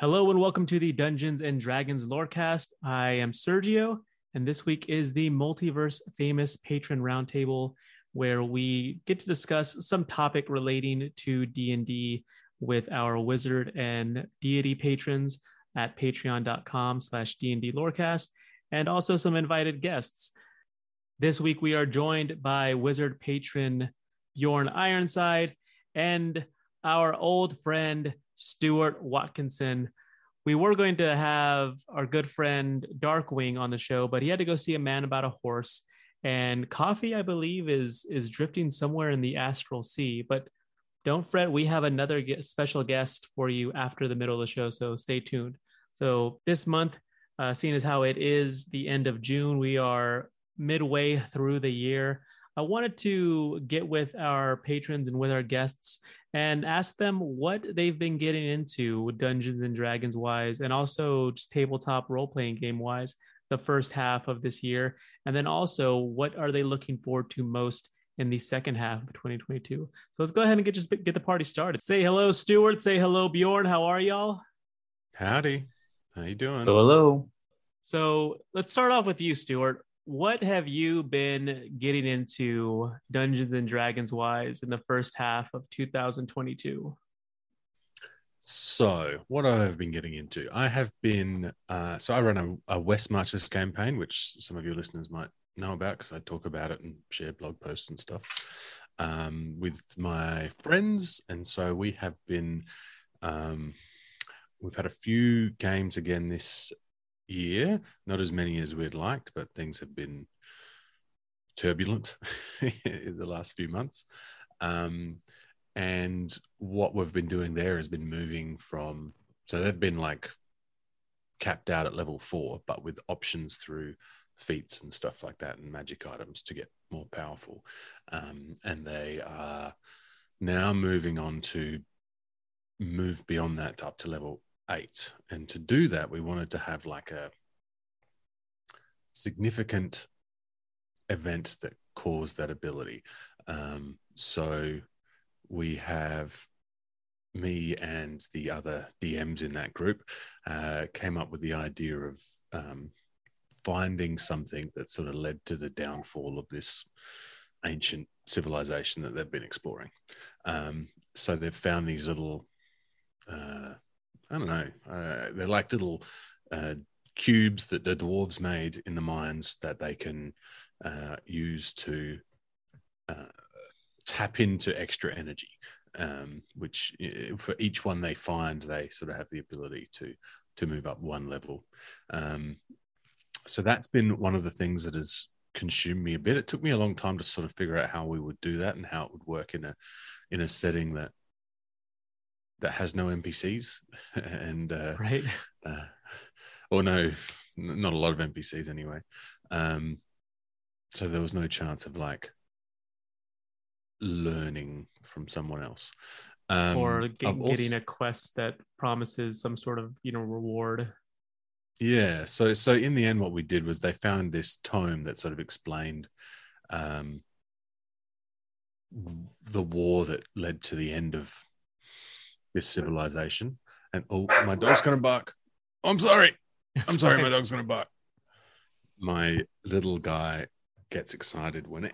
Hello and welcome to the Dungeons and Dragons Lorecast. I am Sergio, and this week is the Multiverse Famous Patron Roundtable, where we get to discuss some topic relating to D&D with our wizard and deity patrons at patreon.com slash D&D Lorecast, and also some invited guests. This week we are joined by wizard patron Bjorn Ironside and our old friend Stuart Watkinson. We were going to have our good friend Darkwing on the show, but he had to go see a man about a horse. And coffee, I believe, is is drifting somewhere in the astral sea. But don't fret, we have another special guest for you after the middle of the show, so stay tuned. So this month, uh, seeing as how it is the end of June, we are midway through the year. I wanted to get with our patrons and with our guests and ask them what they've been getting into with Dungeons and Dragons wise, and also just tabletop role playing game wise, the first half of this year. And then also, what are they looking forward to most in the second half of 2022? So let's go ahead and get just get the party started. Say hello, Stuart. Say hello, Bjorn. How are y'all? Howdy. How you doing? Hello. So let's start off with you, Stuart what have you been getting into Dungeons and Dragons wise in the first half of 2022? So, what I have been getting into, I have been, uh, so I run a, a West Marches campaign, which some of your listeners might know about because I talk about it and share blog posts and stuff um, with my friends. And so we have been, um, we've had a few games again this year. Not as many as we'd liked, but things have been turbulent in the last few months. Um, and what we've been doing there has been moving from, so they've been like capped out at level four, but with options through feats and stuff like that and magic items to get more powerful. Um, and they are now moving on to move beyond that up to level eight. And to do that, we wanted to have like a significant event that caused that ability. Um, so we have me and the other DMs in that group uh, came up with the idea of um, finding something that sort of led to the downfall of this ancient civilization that they've been exploring. Um, so they've found these little uh, I don't know. Uh, they're like little uh, cubes that the dwarves made in the mines that they can uh, use to uh, tap into extra energy. Um, which for each one they find, they sort of have the ability to to move up one level. Um, so that's been one of the things that has consumed me a bit. It took me a long time to sort of figure out how we would do that and how it would work in a in a setting that that has no NPCs and uh, right. uh, or no not a lot of NPCs anyway. Um, so there was no chance of like learning from someone else. Um, or get, getting a quest that promises some sort of you know reward. Yeah. So so in the end what we did was they found this tome that sort of explained um, the war that led to the end of this civilization. And oh, my dog's going to bark. I'm sorry. I'm sorry, my dog's gonna bark. My little guy gets excited when it,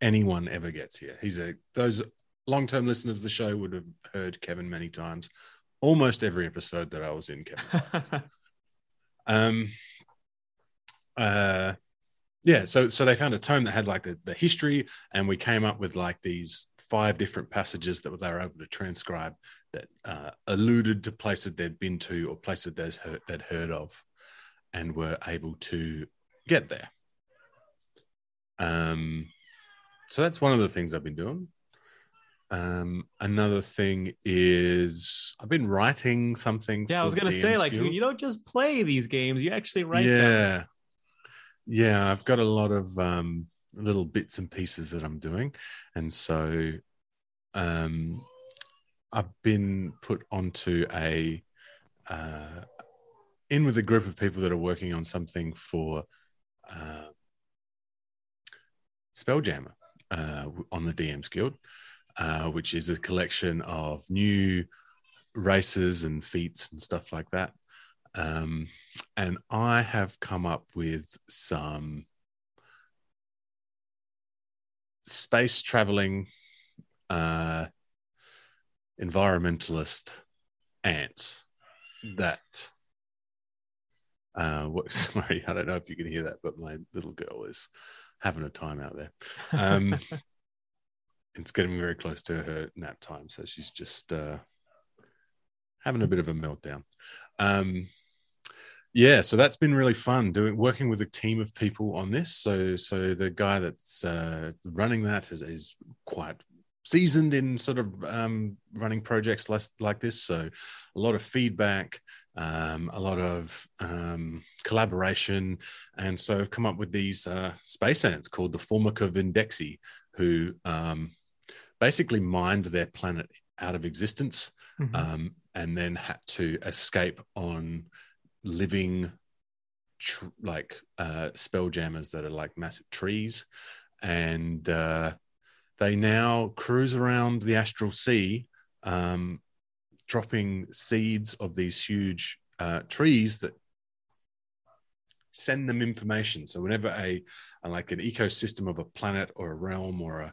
anyone ever gets here. He's a those long-term listeners of the show would have heard Kevin many times. Almost every episode that I was in, Kevin. um uh yeah so so they found a tome that had like the, the history and we came up with like these five different passages that they were able to transcribe that uh, alluded to places they'd been to or places they'd heard, they'd heard of and were able to get there. Um so that's one of the things i've been doing. Um another thing is i've been writing something yeah i was gonna say like you don't just play these games you actually write yeah. Them yeah i've got a lot of um little bits and pieces that i'm doing. And so um i've been put onto a uh in with a group of people that are working on something for uh spelljammer uh on the dm's guild uh which is a collection of new races and feats and stuff like that. Um, and I have come up with some space traveling uh, environmentalist ants that. Uh, what, sorry, I don't know if you can hear that, but my little girl is having a time out there. Um, it's getting very close to her nap time, so she's just uh, having a bit of a meltdown. Um, yeah, so that's been really fun doing working with a team of people on this. So, so the guy that's uh, running that is, is quite seasoned in sort of um, running projects less, like this. So, a lot of feedback, um, a lot of um, collaboration, and so I've come up with these uh, space ants called the Formica vindexi, who um, basically mined their planet out of existence Mhm. um, and then had to escape on living tr- like uh, spelljammers that are like massive trees. And uh, they now cruise around the astral sea um, dropping seeds of these huge uh, trees that send them information. So whenever a, a like an ecosystem of a planet or a realm or a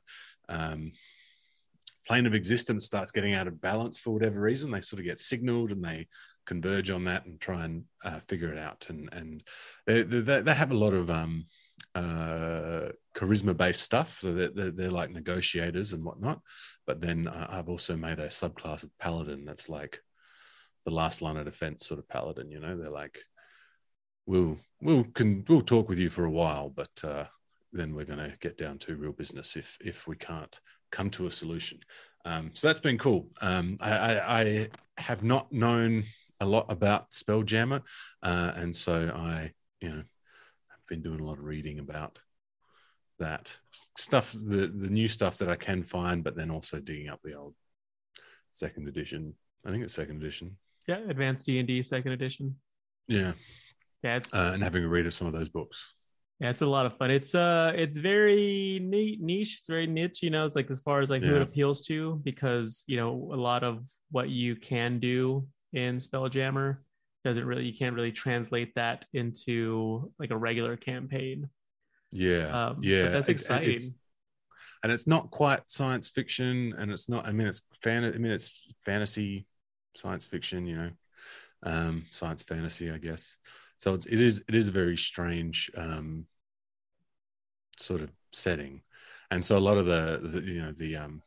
um, plane of existence starts getting out of balance for whatever reason, they sort of get signaled and they converge on that and try and uh, figure it out. And and they, they, they have a lot of um, uh, charisma based stuff, so they're, they're, like negotiators and whatnot. But then uh, I've also made a subclass of paladin that's like the last line of defense sort of paladin. You know, they're like, we'll we'll can we'll talk with you for a while, but uh, then we're going to get down to real business if if we can't come to a solution. Um, so that's been cool. Um, I, I, I have not known a lot about Spelljammer, uh, and so I, you know, have been doing a lot of reading about that stuff, the the new stuff that I can find, but then also digging up the old second edition. I think it's second edition. yeah advanced d&d second edition Yeah, yeah it's uh, and having a read of some of those books. Yeah, it's a lot of fun. It's uh it's very neat niche, it's very niche, you know, it's like as far as like who it appeals to, because you know, a lot of what you can do in Spelljammer doesn't really you can't really translate that into like a regular campaign. Yeah, Um, yeah, but that's exciting. it's- and it's not quite science fiction, and it's not. I mean, it's fan. I mean, it's fantasy, science fiction. You know, um, science fantasy, I guess. So it's, it is. It is a very strange um, sort of setting, and so a lot of the, the you know the um,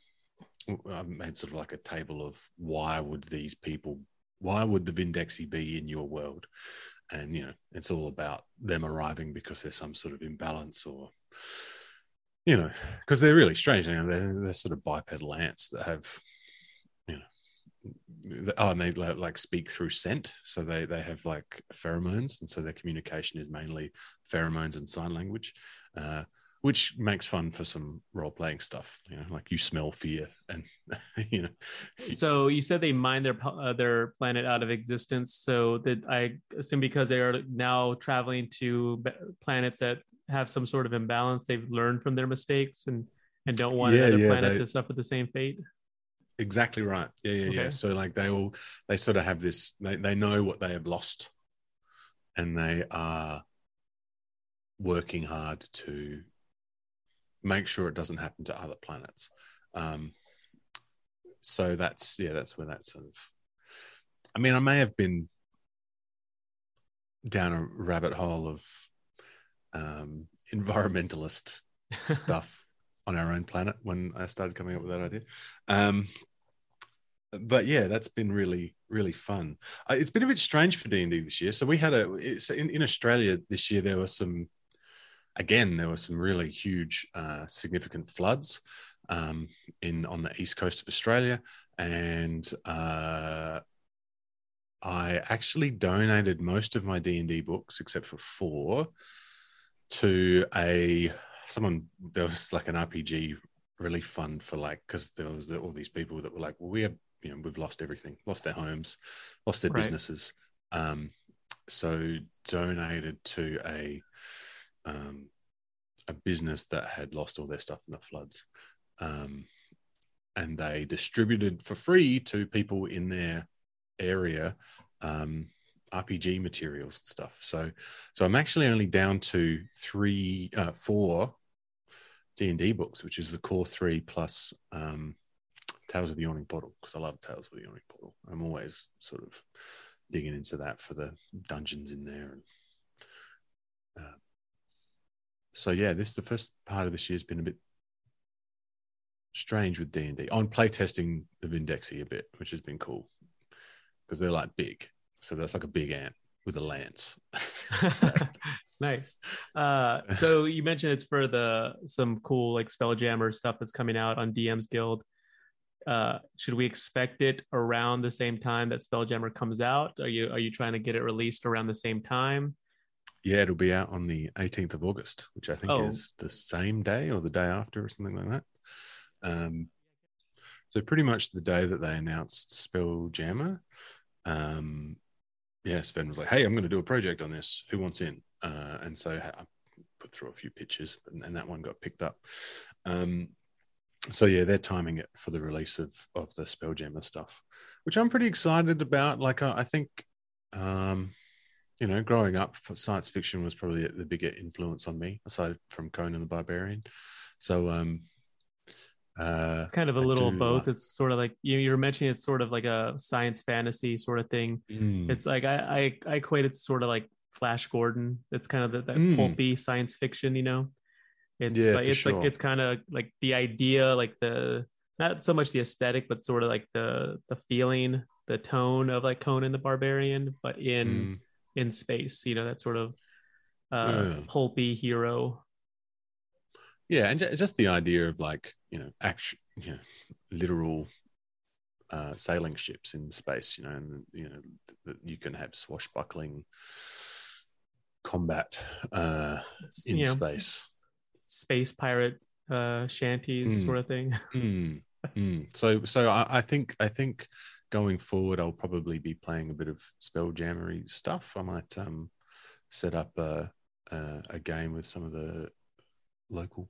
I've made sort of like a table of why would these people, why would the Vindexi be in your world, and you know it's all about them arriving because there's some sort of imbalance or you know because they're really strange you know they're, they're sort of bipedal ants that have you know oh and they like, like speak through scent. So they they have like pheromones. And so their communication is mainly pheromones and sign language. Uh which makes fun for some role-playing stuff you know like you smell fear and you know So you said they mine their uh, their planet out of existence. So that I assume because they are now traveling to planets that have some sort of imbalance, they've learned from their mistakes and and don't want Yeah, another yeah, planet they- to suffer the same fate. Exactly right. Yeah, yeah, yeah. So like they all they sort of have this they, they know what they have lost and they are working hard to make sure it doesn't happen to other planets. Um, so that's yeah, that's where that sort of. I mean, I may have been down a rabbit hole of um, environmentalist stuff on our own planet when I started coming up with that idea. Um, but yeah, that's been really really fun. Uh, it's been a bit strange for D and D this year. So we had a it's in, in Australia this year. There was some again there were some really huge uh, significant floods um, in on the east coast of Australia, and uh, I actually donated most of my D and D books except for four to a someone. There was like an RPG relief fund for like because there was all these people that were like, well, we have you know we've lost everything, lost their homes, lost their right. businesses. Um, so donated to a um, a business that had lost all their stuff in the floods. Um, and they distributed for free to people in their area um, RPG materials and stuff. So, so I'm actually only down to three, uh, four D and D books, which is the core three plus um, Tales of the Yawning Portal because I love Tales of the Yawning Portal. I'm always sort of digging into that for the dungeons in there. And, uh, so yeah, this the first part of this year has been a bit strange with D and D. On playtesting the Vindexi a bit, which has been cool because they're like big. So that's like a big ant with a lance. nice. Uh, so you mentioned it's for the some cool like Spelljammer stuff that's coming out on DM's Guild. Uh, should we expect it around the same time that Spelljammer comes out? Are you are you trying to get it released around the same time? Yeah, it'll be out on the 18th of August, which I think oh. is the same day or the day after or something like that. Um, so pretty much the day that they announced Spelljammer, um, yeah, Sven was like, "Hey, I'm going to do a project on this. Who wants in?" Uh, and so I put through a few pitches, and, and that one got picked up. Um, so yeah, they're timing it for the release of of the Spelljammer stuff, which I'm pretty excited about. Like, I, I think, um, you know, growing up, science fiction was probably the bigger influence on me, aside from Conan the Barbarian. So, um, uh, it's kind of a little both. It's sort of like you, you were mentioning. It's sort of like a science fantasy sort of thing. Mm. It's like I, I I equate it to sort of like Flash Gordon. It's kind of the, that mm. pulpy science fiction, you know. It's yeah, like it's sure. like it's kind of like the idea, like the not so much the aesthetic, but sort of like the the feeling, the tone of like Conan the Barbarian, but in mm. In space. You know that sort of uh, yeah. pulpy hero yeah and just the idea of like you know action you know literal uh, sailing ships in space you know and you know that you can have swashbuckling combat uh, in you know, space space pirate uh, shanties mm. sort of thing mm. Mm. so so I, I, think i think going forward i'll probably be playing a bit of spelljammery stuff i might um set up a, a, a game with some of the local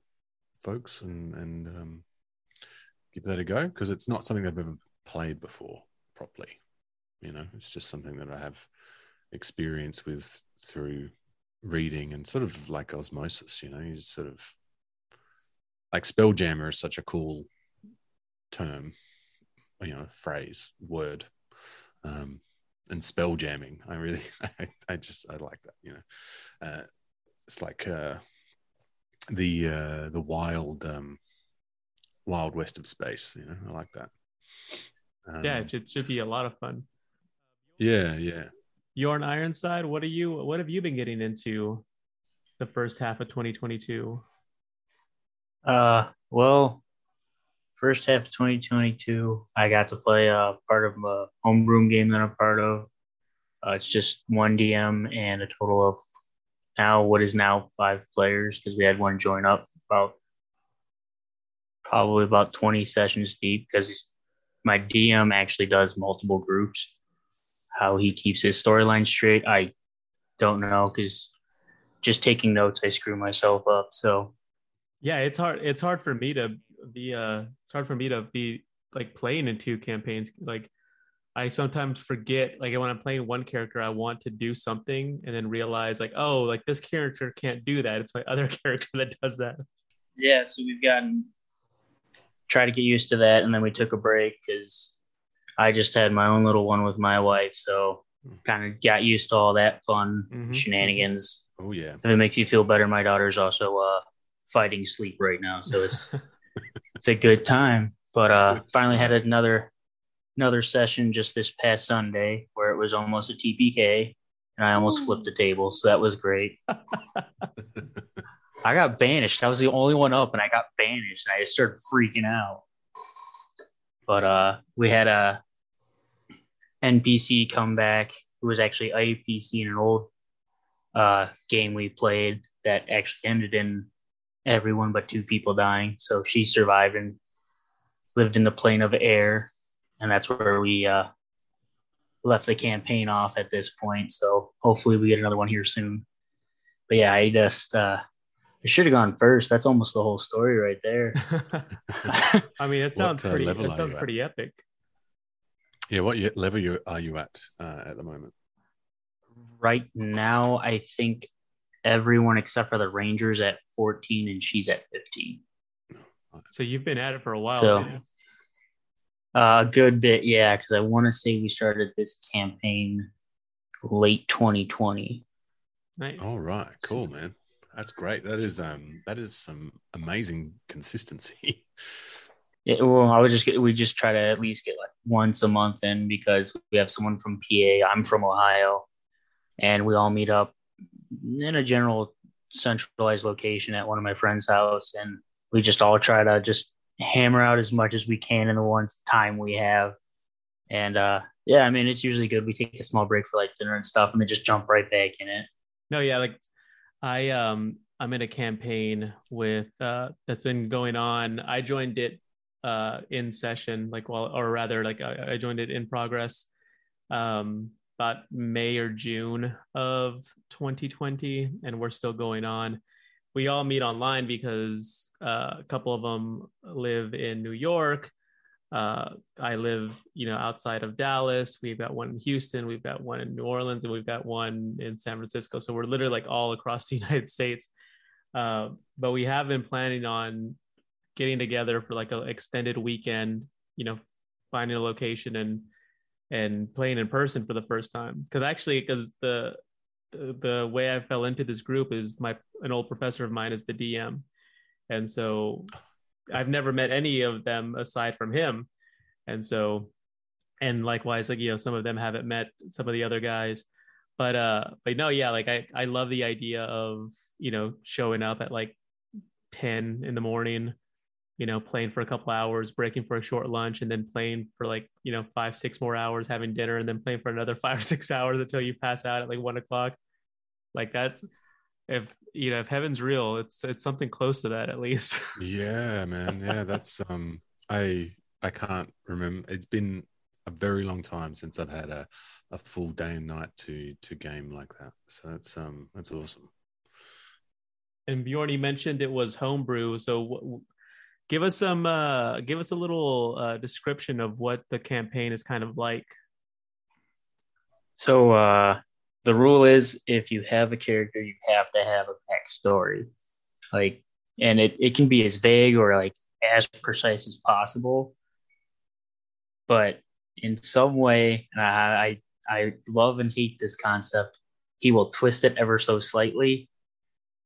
folks and and um, give that a go because it's not something I've ever played before properly. You know, it's just something that I have experience with through reading and sort of like osmosis. You know, you just sort of like spelljammer is such a cool term, you know, phrase, word. Um, and spell jamming. I really, I, I just, I like that. You know, uh, it's like uh, the uh, the wild um, wild west of space. You know, I like that. Um, yeah, it should, should be a lot of fun. Yeah, yeah. Bjorn Ironside, what are you? What have you been getting into the first half of 2022? Uh, well, first half of 2022, I got to play a part of a homebrew game that I'm part of. Uh, it's just one DM and a total of now what is now five players because we had one join up about probably about 20 sessions deep because my DM actually does multiple groups. How he keeps his storyline straight, I don't know because just taking notes, I screw myself up. So, yeah, it's hard. It's hard for me to be. Uh, it's hard for me to be like playing in two campaigns. Like, I sometimes forget, like when I'm playing one character, I want to do something and then realize, like, oh, like this character can't do that. It's my other character that does that. Yeah, so we've gotten try to get used to that, and then we took a break because I just had my own little one with my wife, so kind of got used to all that fun Mhm. shenanigans. Oh yeah. If it makes you feel better, my daughter's also uh, fighting sleep right now, so it's it's a good time. But uh, finally had another another session just this past Sunday where it was almost a TPK, and I almost flipped the table, so that was great. I got banished. I was the only one up, and I got banished, and I just started freaking out. But uh, we had a NPC come back who was actually IPC in an old uh, game we played that actually ended in everyone but two people dying. So she survived and lived in the plane of air, and that's where we uh, left the campaign off at this point. So hopefully we get another one here soon. But yeah, I just uh, I should have gone first. That's almost the whole story right there. I mean, that sounds uh, pretty. level That sounds you at? pretty epic. Yeah. What level you are you at uh, at the moment? right now, I think everyone except for the Rangers at 14 and she's at 15. So you've been at it for a while. So- man. Uh, a good bit, yeah, because I want to say we started this campaign late 2020. nice. All right. Cool, man. That's great. That is um that is some amazing consistency. Yeah, well, I was just we just try to at least get like once a month in because we have someone from PA. I'm from Ohio, and we all meet up in a general centralized location at one of my friends' house, and we just all try to just hammer out as much as we can in the one time we have. And uh, yeah, I mean it's usually good. We take a small break for like dinner and stuff, and then just jump right back in it. No, yeah, like I um I'm in a campaign with uh that's been going on. I joined it uh in session, like while or rather like I, I joined it in progress um about May or June of 2020, and we're still going on. We all meet online because uh, a couple of them live in New York. Uh, I live, you know, outside of Dallas. We've got one in Houston. We've got one in New Orleans, and we've got one in San Francisco. So we're literally like all across the United States. Uh, but we have been planning on getting together for like an extended weekend. You know, finding a location and and playing in person for the first time. Because actually, because the, the the way I fell into this group is my an old professor of mine is the DM, and so I've never met any of them aside from him. And so, and likewise, like, you know, some of them haven't met some of the other guys, but, uh, but no, yeah, like I, I love the idea of, you know, showing up at like 10 in the morning, you know, playing for a couple hours, breaking for a short lunch, and then playing for like, you know, five, six more hours, having dinner, and then playing for another five or six hours until you pass out at like one o'clock. Like that's, if, you know, if heaven's real, it's, it's something close to that at least. yeah, man. Yeah, that's um I I can't remember. It's been a very long time since I've had a, a full day and night to to game like that. So that's um that's awesome. and Bjorn, you mentioned it was homebrew. So, w- give us some, uh, give us a little uh, description of what the campaign is kind of like. So uh, the rule is if you have a character, you have to have a backstory. Like, and it, it can be as vague or like as precise as possible. But in some way, and I, I I love and hate this concept. He will twist it ever so slightly.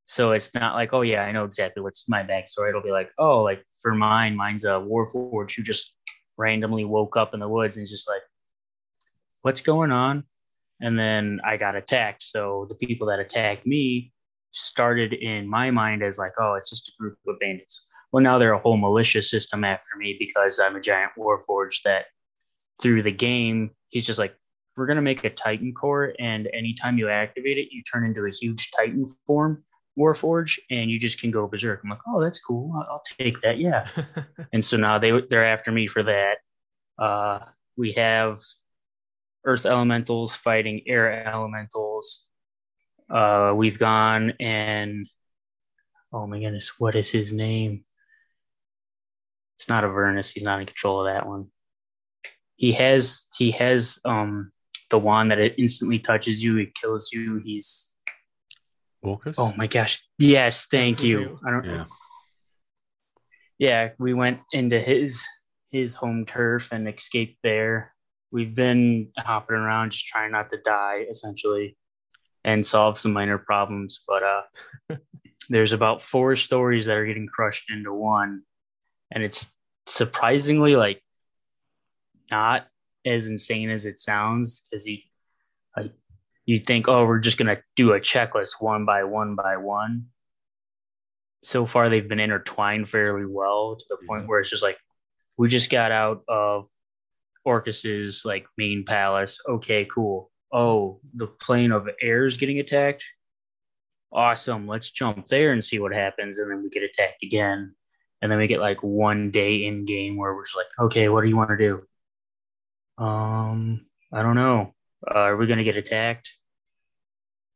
So it's not like, oh yeah, I know exactly what's my backstory. It'll be like, oh, like for mine, mine's a warforged who just randomly woke up in the woods and is just like, what's going on? and then I got attacked. So the people that attacked me started in my mind as like, oh, it's just a group of bandits. Well, now they're a whole militia system after me because I'm a giant warforged that through the game, he's just like, we're gonna make a Titan core, and anytime you activate it, you turn into a huge Titan form warforge, and you just can go berserk. I'm like, oh, that's cool. I'll, I'll take that. Yeah. and so now they they're after me for that. Uh, we have earth elementals fighting air elementals. Uh, we've gone and oh my goodness, what is his name? It's not Avernus. He's not in control of that one. he has he has um the wand that it instantly touches you, it kills you. He's Orcus? oh my gosh. Yes, thank you. I don't Yeah. yeah, we went into his his home turf and escaped there. We've been hopping around just trying not to die essentially and solve some minor problems, but uh there's about four stories that are getting crushed into one and it's surprisingly like not as insane as it sounds because he like you'd think oh we're just gonna do a checklist one by one by one. So far they've been intertwined fairly well to the point where it's just like we just got out of orcus's like main palace. Okay cool. Oh the plane of air is getting attacked? Awesome. Let's jump there and see what happens and then we get attacked again. And then we get like one day in game where we're just like okay what do you want to do? Um i don't know uh, are we gonna get attacked?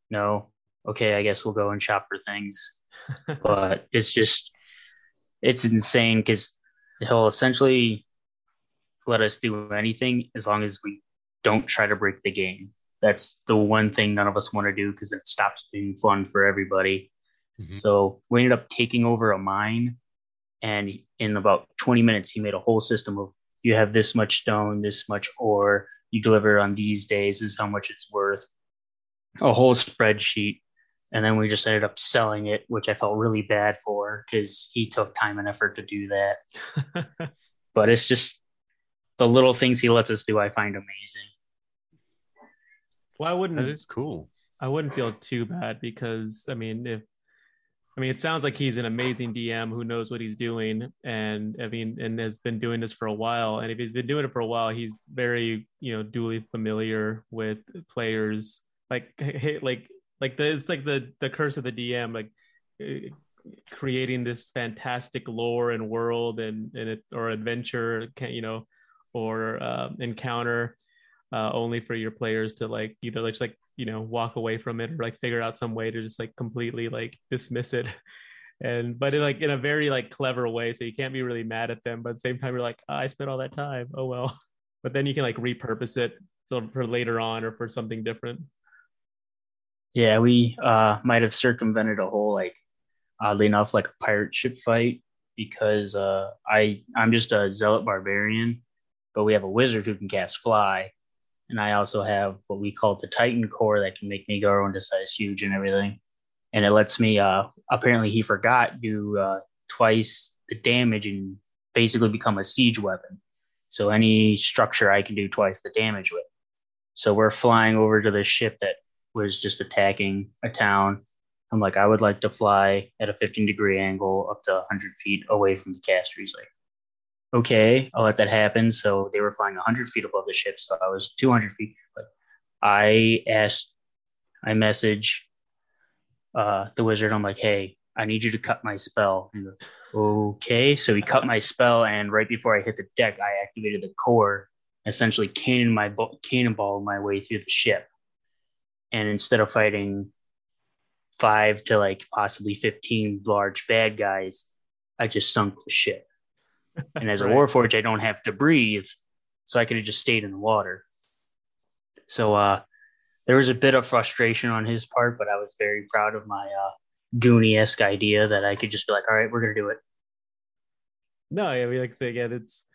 No. Okay i guess we'll go and shop for things. But it's just it's insane because he'll essentially let us do anything as long as we don't try to break the game. That's the one thing none of us want to do because it stops being fun for everybody. Mhm. so we ended up taking over a mine and in about 20 minutes he made a whole system of you have this much stone this much ore you deliver on these days is how much it's worth a whole spreadsheet and then we just ended up selling it which i felt really bad for because he took time and effort to do that but it's just the little things he lets us do i find amazing well, I wouldn't. That is cool. I wouldn't feel too bad because I mean, if I mean, it sounds like he's an amazing DM who knows what he's doing, and I mean, and has been doing this for a while. And if he's been doing it for a while, he's very, you know, duly familiar with players. Like, like, like the it's like the the curse of the DM, like uh, creating this fantastic lore and world and and or adventure, can you know, or uh, encounter uh, only for your players to like either like like you know walk away from it or like figure out some way to just like completely like dismiss it. And but in, like in a very like clever way so you can't be really mad at them but at the same time you're like "Ah, i spent all that time. Oh well. But then you can like repurpose it for later on or for something different. Yeah, we uh, might have circumvented a whole like oddly enough like a pirate ship fight because uh, I I'm just a zealot barbarian, but we have a wizard who can cast fly, and I also have what we call the Titan core that can make me grow into size huge and everything, and it lets me. Uh, apparently, he forgot do uh, twice the damage and basically become a siege weapon. So any structure I can do twice the damage with. So we're flying over to this ship that was just attacking a town. I'm like, I would like to fly at a 15 degree angle up to 100 feet away from the caster. He's like, okay, I'll let that happen. So they were flying 100 feet above the ship. So I was 200 feet. But I asked, I message uh, the wizard. I'm like, hey, I need you to cut my spell. Goes, okay. So he cut my spell. And right before I hit the deck, I activated the core, essentially cannon my cannonball my way through the ship and instead of fighting five to like possibly 15 large bad guys i just sunk the ship and as Right. a warforge i don't have to breathe so i could have just stayed in the water. So uh there was a bit of frustration on his part but i was very proud of my uh goonie-esque idea that i could just be like all right we're gonna do it. No yeah, we like I say again it's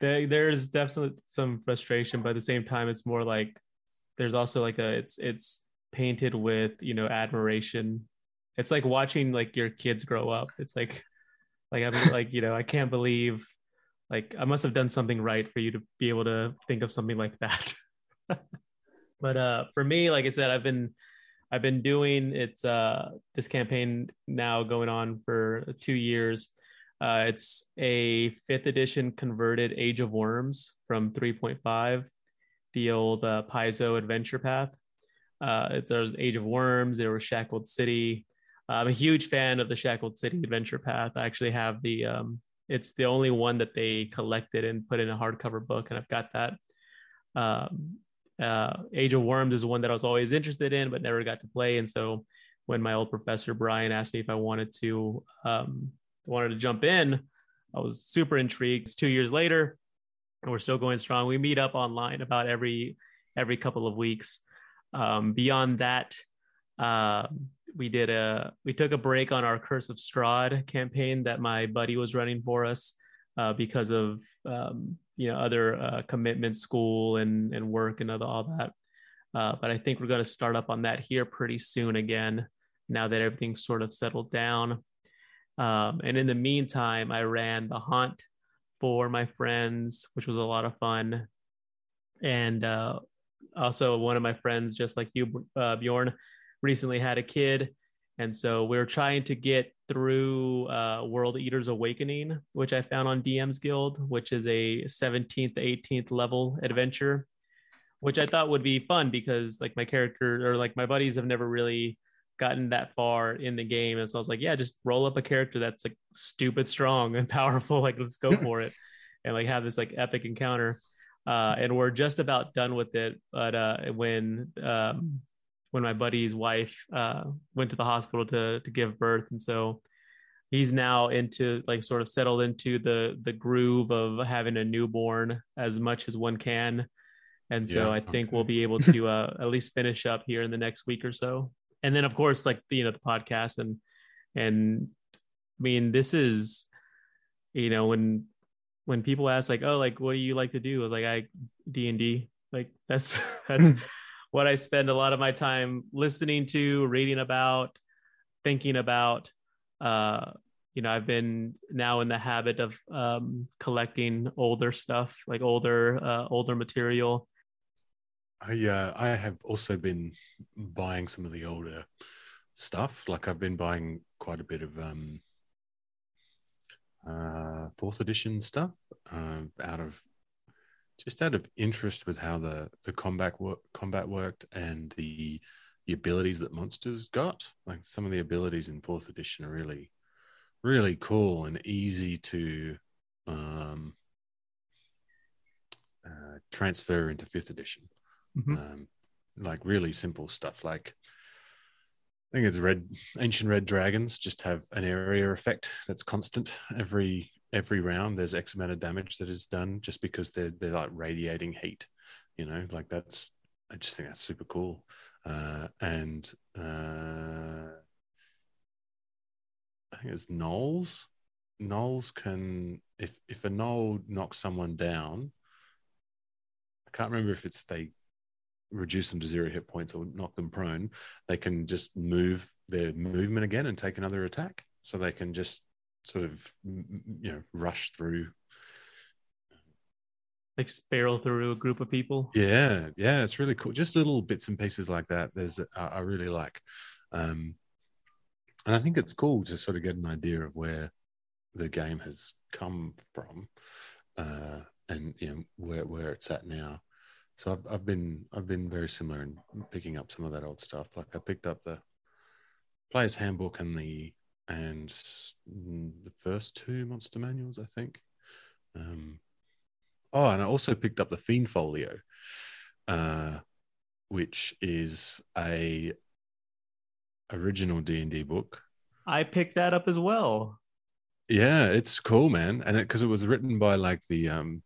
there, there's definitely some frustration but at the same time it's more like there's also like a it's it's painted with you know admiration. It's like watching like your kids grow up. It's like like i'm like you know i can't believe like i must have done something right for you to be able to think of something like that but uh for me like i said i've been i've been doing it's uh this campaign now going on for two years uh it's a fifth edition converted age of worms from 3.5 the old uh, Paizo adventure path. Uh, it's there's Age of Worms. There was Shackled City. I'm a huge fan of the Shackled City adventure path. I actually have the. Um, it's the only one that they collected and put in a hardcover book, and I've got that. Um, uh, Age of Worms is one that I was always interested in, but never got to play. And so, when my old professor Brian asked me if I wanted to um, wanted to jump in, I was super intrigued. It's two years later, and we're still going strong. We meet up online about every every couple of weeks. Um, beyond that, uh, we did a we took a break on our Curse of Strahd campaign that my buddy was running for us uh, because of um, you know other uh, commitments, school and and work and all that. Uh, but I think we're going to start up on that here pretty soon again. Now that everything's sort of settled down. Um, and in the meantime, I ran the haunt for my friends, which was a lot of fun. And uh, also, one of my friends, just like you, uh, Bjorn, recently had a kid. And so we're trying to get through uh, World Eaters Awakening, which I found on DM's Guild, which is a 17th, 18th level adventure, which I thought would be fun because like my character or like my buddies have never really gotten that far in the game. And so I was like, yeah, just roll up a character that's like stupid strong and powerful. Like, let's go for it and like have this like epic encounter. Uh, and we're just about done with it. But uh, when um, when my buddy's wife uh, went to the hospital to to give birth, and so he's now into like sort of settled into the the groove of having a newborn as much as one can. And so yeah, I think we'll be able to uh, at least finish up here in the next week or so. And then of course like you know the podcast and and i mean this is you know when when people ask like oh like what do you like to do? Like i d&d like that's that's what i spend a lot of my time listening to reading about thinking about uh you know i've been now in the habit of um collecting older stuff like older uh older material I uh, I have also been buying some of the older stuff. Like I've been buying quite a bit of um, uh, fourth edition stuff uh, out of just out of interest with how the the combat work, combat worked and the the abilities that monsters got. Like some of the abilities in fourth edition are really really cool and easy to um, uh, transfer into fifth edition mm-hmm. um, like really simple stuff like I think it's red ancient red dragons just have an area effect that's constant every every round there's X amount of damage that is done just because they're they're like radiating heat, you know, like that's I just think that's super cool. Uh, and uh, I think it's gnolls. Gnolls can if if a gnoll knocks someone down, I can't remember if it's they reduce them to zero hit points or knock them prone, they can just move their movement again and take another attack. So they can just sort of you know rush through. Like barrel through a group of people? Yeah yeah it's really cool. Just little bits and pieces like that there's uh, i really like. Um and i think it's cool to sort of get an idea of where the game has come from uh and you know where where it's at now. So I've, I've been I've been very similar in picking up some of that old stuff. Like I picked up the player's handbook and the and the first two monster manuals, I think. Um, oh, and I also picked up the Fiend Folio, uh, which is a original D and D book. I picked that up as well. Yeah, it's cool, man, and because it, it was written by like the um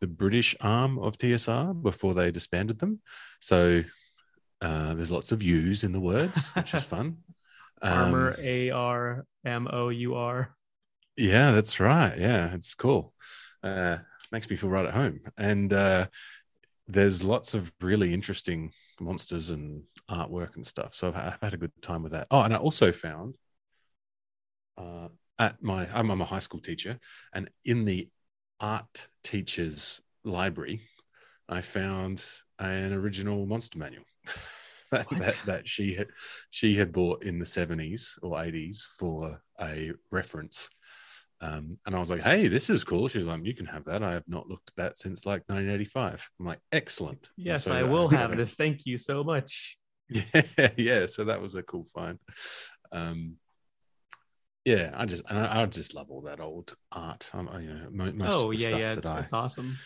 the British arm of TSR before they disbanded them. So uh, there's lots of U's in the words, which is fun. Armor, um, A R M O U R. Yeah, that's right. Yeah, it's cool. Uh, makes me feel right at home. And uh, there's lots of really interesting monsters and artwork and stuff. So I've, I've had a good time with that. Oh, and I also found uh, at my I'm, I'm a high school teacher, and in the art teacher's library, I found an original monster manual that, that, that she had she had bought in the 70s or 80s for a reference. Um, and I was like, "Hey, this is cool." She's like, "You can have that. I have not looked at that since like 1985." I'm like, "Excellent." Yes, so I will have this. Thank you so much. Yeah, yeah. So that was a cool find. Um, yeah, I just and I, I, just love all that old art. I'm, you know, most oh yeah, yeah, that I, that's awesome.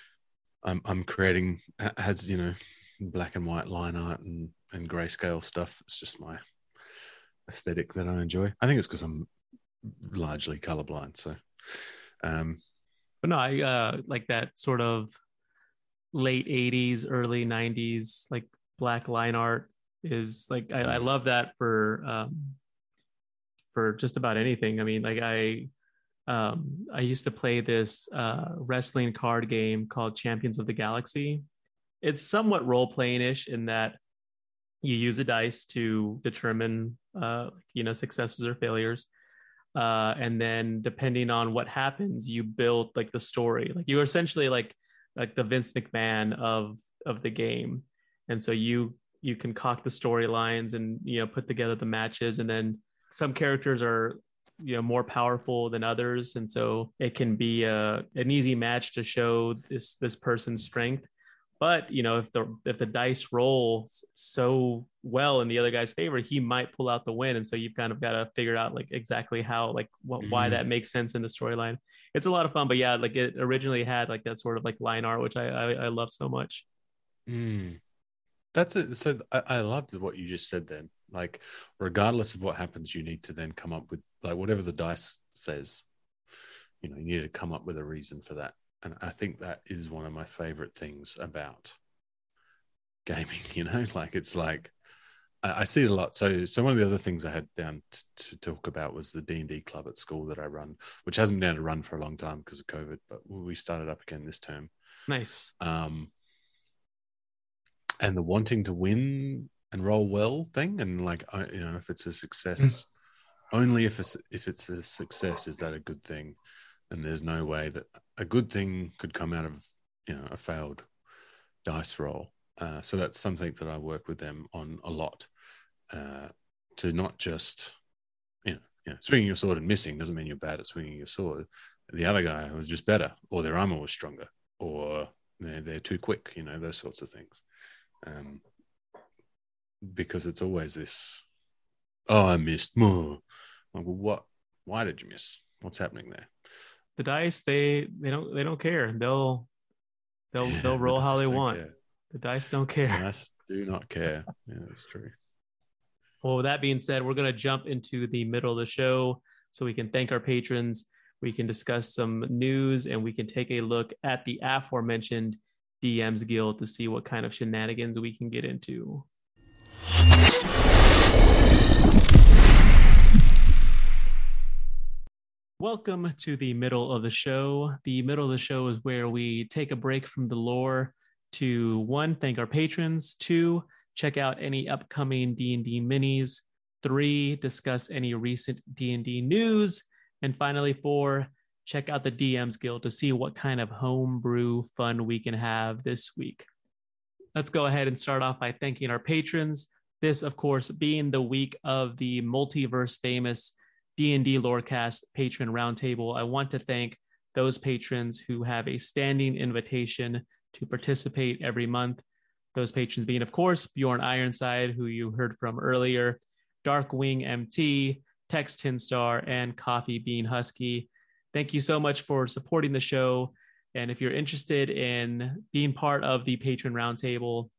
I'm I'm creating has you know black and white line art and and grayscale stuff. It's just my aesthetic that I enjoy. I think it's because I'm largely colorblind. So, um, but no, I uh, like that sort of late '80s, early '90s, like black line art is like I, I love that for um, for just about anything. I mean, like I um, I used to play this uh, wrestling card game called Champions of the Galaxy. It's somewhat role playing ish in that you use a dice to determine, uh, you know, successes or failures. Uh, and then depending on what happens, you build like the story. Like you're essentially like like the Vince McMahon of of the game, and so you you concoct the storylines and you know put together the matches, and then some characters are you know more powerful than others and so it can be a, an easy match to show this this person's strength but you know if the if the dice roll so well in the other guy's favor he might pull out the win and so you've kind of got to figure out like exactly how like what, mm-hmm. why that makes sense in the storyline it's a lot of fun but yeah like it originally had like that sort of like line art which i i, I love so much mm. that's it so I, I loved what you just said then like, regardless of what happens, you need to then come up with like whatever the dice says. You know, you need to come up with a reason for that. And I think that is one of my favorite things about gaming. You know, like it's like I, I see it a lot. So, so one of the other things I had down t- to talk about was the D and D club at school that I run, which hasn't been able to run for a long time because of COVID, but we started up again this term. Nice. Um, and the wanting to win and roll well thing and like you know if it's a success only if it's if it's a success is that a good thing and there's no way that a good thing could come out of you know a failed dice roll. Uh, so that's something that i work with them on a lot. Uh, to not just you know, you know swinging your sword and missing doesn't mean you're bad at swinging your sword. The other guy was just better or their armor was stronger or they're, they're too quick you know those sorts of things. Um, because it's always this oh i missed. More like, well, what why did you miss? What's happening there the dice they they don't they don't care. They'll they'll yeah, they'll roll the how they want. care. the dice don't care. The dice do not care. Yeah that's true. Well with that being said we're going to jump into the middle of the show so we can thank our patrons. We can discuss some news and we can take a look at the aforementioned dms guild to see what kind of shenanigans we can get into Welcome to the middle of the show. The middle of the show is where we take a break from the lore to one, thank our patrons, two, check out any upcoming D&D minis, three, discuss any recent D&D news, and finally four, check out the DMs Guild to see what kind of homebrew fun we can have this week. Let's go ahead and start off by thanking our patrons. This, of course, being the week of the multiverse famous D&D Lorecast patron roundtable. I want to thank those patrons who have a standing invitation to participate every month. Those patrons being, of course, Bjorn Ironside, who you heard from earlier, Darkwing MT, Tex Tinstar, and Coffee Bean Husky. Thank you so much for supporting the show. And if you're interested in being part of the patron roundtable,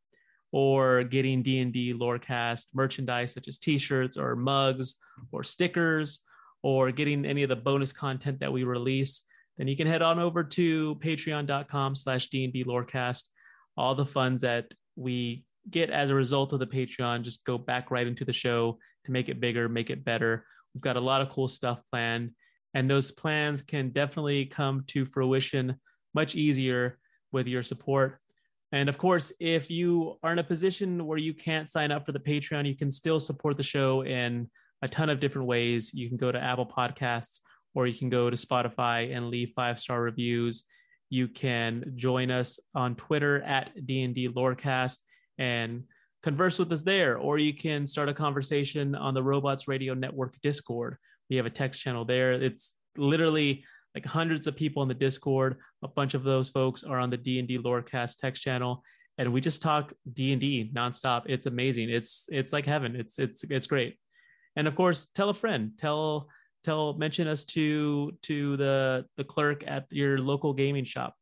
or getting D&D Lorecast merchandise such as t-shirts or mugs or stickers or getting any of the bonus content that we release, then you can head on over to patreon.com slash D&D Lorecast. All the funds that we get as a result of the Patreon just go back right into the show to make it bigger, make it better. We've got a lot of cool stuff planned, and those plans can definitely come to fruition much easier with your support and of course, if you are in a position where you can't sign up for the Patreon, you can still support the show in a ton of different ways. You can go to Apple Podcasts or you can go to Spotify and leave five star reviews. You can join us on Twitter at D&D Lorecast and converse with us there, or you can start a conversation on the Robots Radio Network Discord. We have a text channel there. It's literally like hundreds of people in the Discord. A bunch of those folks are on the D and D Lorecast text channel, and we just talk D and D nonstop. It's amazing. It's it's like heaven. It's it's it's great. And of course, tell a friend. Tell tell mention us to to the the clerk at your local gaming shop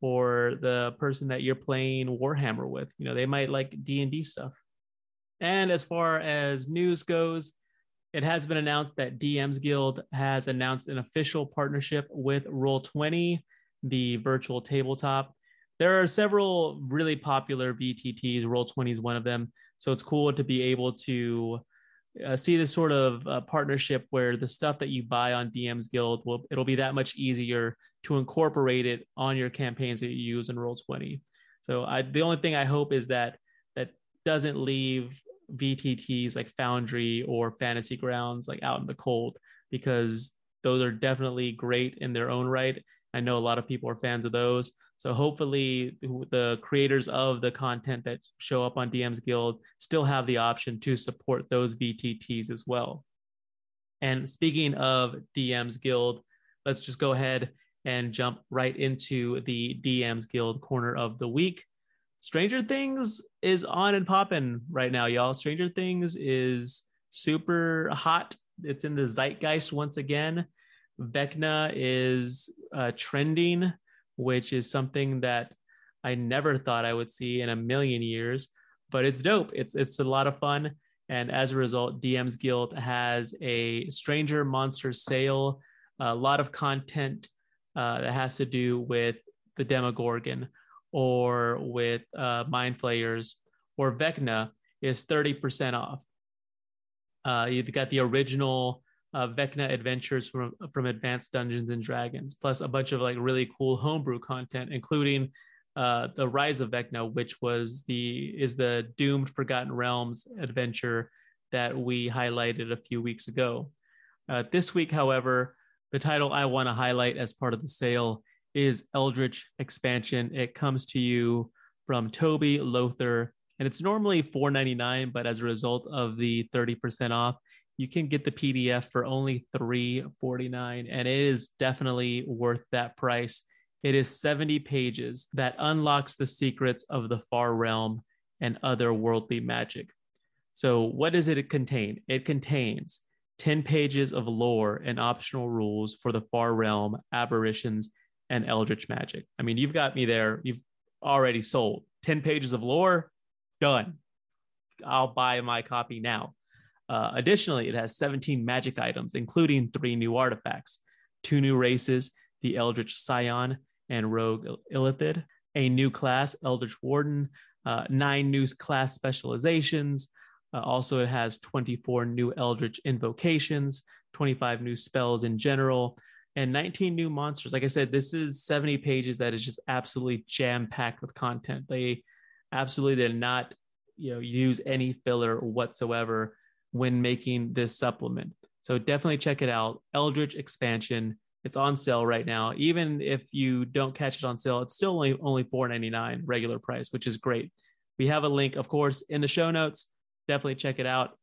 or the person that you're playing Warhammer with. You know, they might like D and D stuff. And as far as news goes, it has been announced that DMs Guild has announced an official partnership with Roll20. the virtual tabletop. There are several really popular VTTs. Roll20 is one of them. So it's cool to be able to uh, see this sort of uh, partnership where the stuff that you buy on DM's Guild will it'll be that much easier to incorporate it on your campaigns that you use in Roll20. So I, the only thing I hope is that that doesn't leave VTTs like Foundry or Fantasy Grounds like out in the cold because those are definitely great in their own right. I know a lot of people are fans of those. So hopefully the creators of the content that show up on DM's Guild still have the option to support those VTTs as well. And speaking of DM's Guild, let's just go ahead and jump right into the DM's Guild corner of the week. Stranger Things is on and popping right now, y'all. Stranger Things is super hot. It's in the zeitgeist once again. Vecna is uh, trending, which is something that I never thought I would see in a million years. But it's dope. It's it's a lot of fun, and as a result, DM's Guild has a Stranger Monster sale. A lot of content uh, that has to do with the Demogorgon or with uh, Mind Flayers or Vecna is 30% off. Uh, you've got the original uh, Vecna adventures from, from Advanced Dungeons and Dragons, plus a bunch of like really cool homebrew content, including uh, the Rise of Vecna, which was the is the Doomed Forgotten Realms adventure that we highlighted a few weeks ago. Uh, this week, however, the title I want to highlight as part of the sale is Eldritch Expansion. It comes to you from Toby Lothar, and it's normally $4.99, but as a result of the 30% off, you can get the PDF for only $3.49, and it is definitely worth that price. It is 70 pages that unlocks the secrets of the far realm and other worldly magic. So, what does it contain? It contains 10 pages of lore and optional rules for the far realm, aberrations, and eldritch magic. I mean, you've got me there. You've already sold 10 pages of lore, done. I'll buy my copy now. Uh, additionally, it has 17 magic items, including three new artifacts, two new races, the Eldritch Scion and Rogue Illithid, a new class, Eldritch Warden, uh, nine new class specializations, uh, also, it has 24 new Eldritch invocations, 25 new spells in general, and 19 new monsters. Like I said, this is 70 pages that is just absolutely jam packed with content. They absolutely did not, you know, use any filler whatsoever when making this supplement. So definitely check it out. Eldritch expansion. It's on sale right now. Even if you don't catch it on sale, it's still only only $4.99 regular price, which is great. We have a link, of course, in the show notes definitely check it out.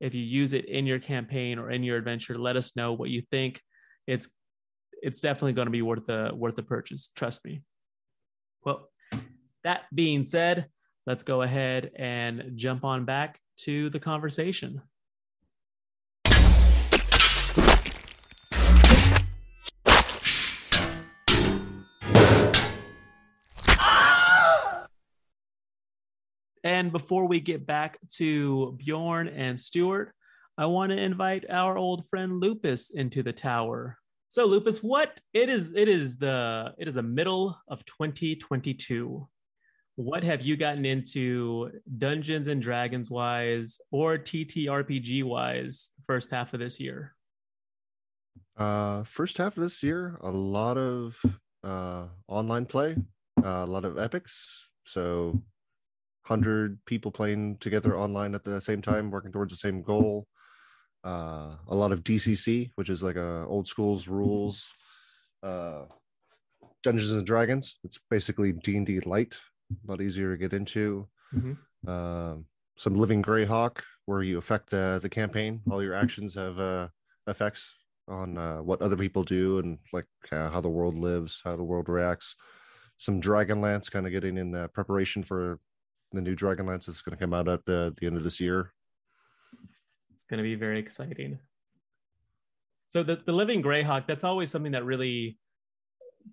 If you use it in your campaign or in your adventure, let us know what you think. It's it's definitely going to be worth the worth the purchase. Trust me. Well, that being said, let's go ahead and jump on back to the conversation. And before we get back to Bjorn and Stuart, I want to invite our old friend Lupus into the tower. So Lupus, what it is it is the it is the middle of 2022. What have you gotten into Dungeons and Dragons wise or TTRPG wise first half of this year? Uh first half of this year, a lot of uh online play, uh, a lot of epics. So 100 people playing together online at the same time working towards the same goal uh, a lot of dcc which is like a old school's rules uh, dungeons and dragons. It's basically d&d light a lot easier to get into. Mm-hmm. uh, some living greyhawk where you affect the, the campaign. All your actions have uh, effects on uh, what other people do and like uh, how the world lives how the world reacts. Some dragonlance kind of getting in the preparation for the new Dragonlance is going to come out at the, the end of this year. It's going to be very exciting. So the, the living Greyhawk, that's always something that really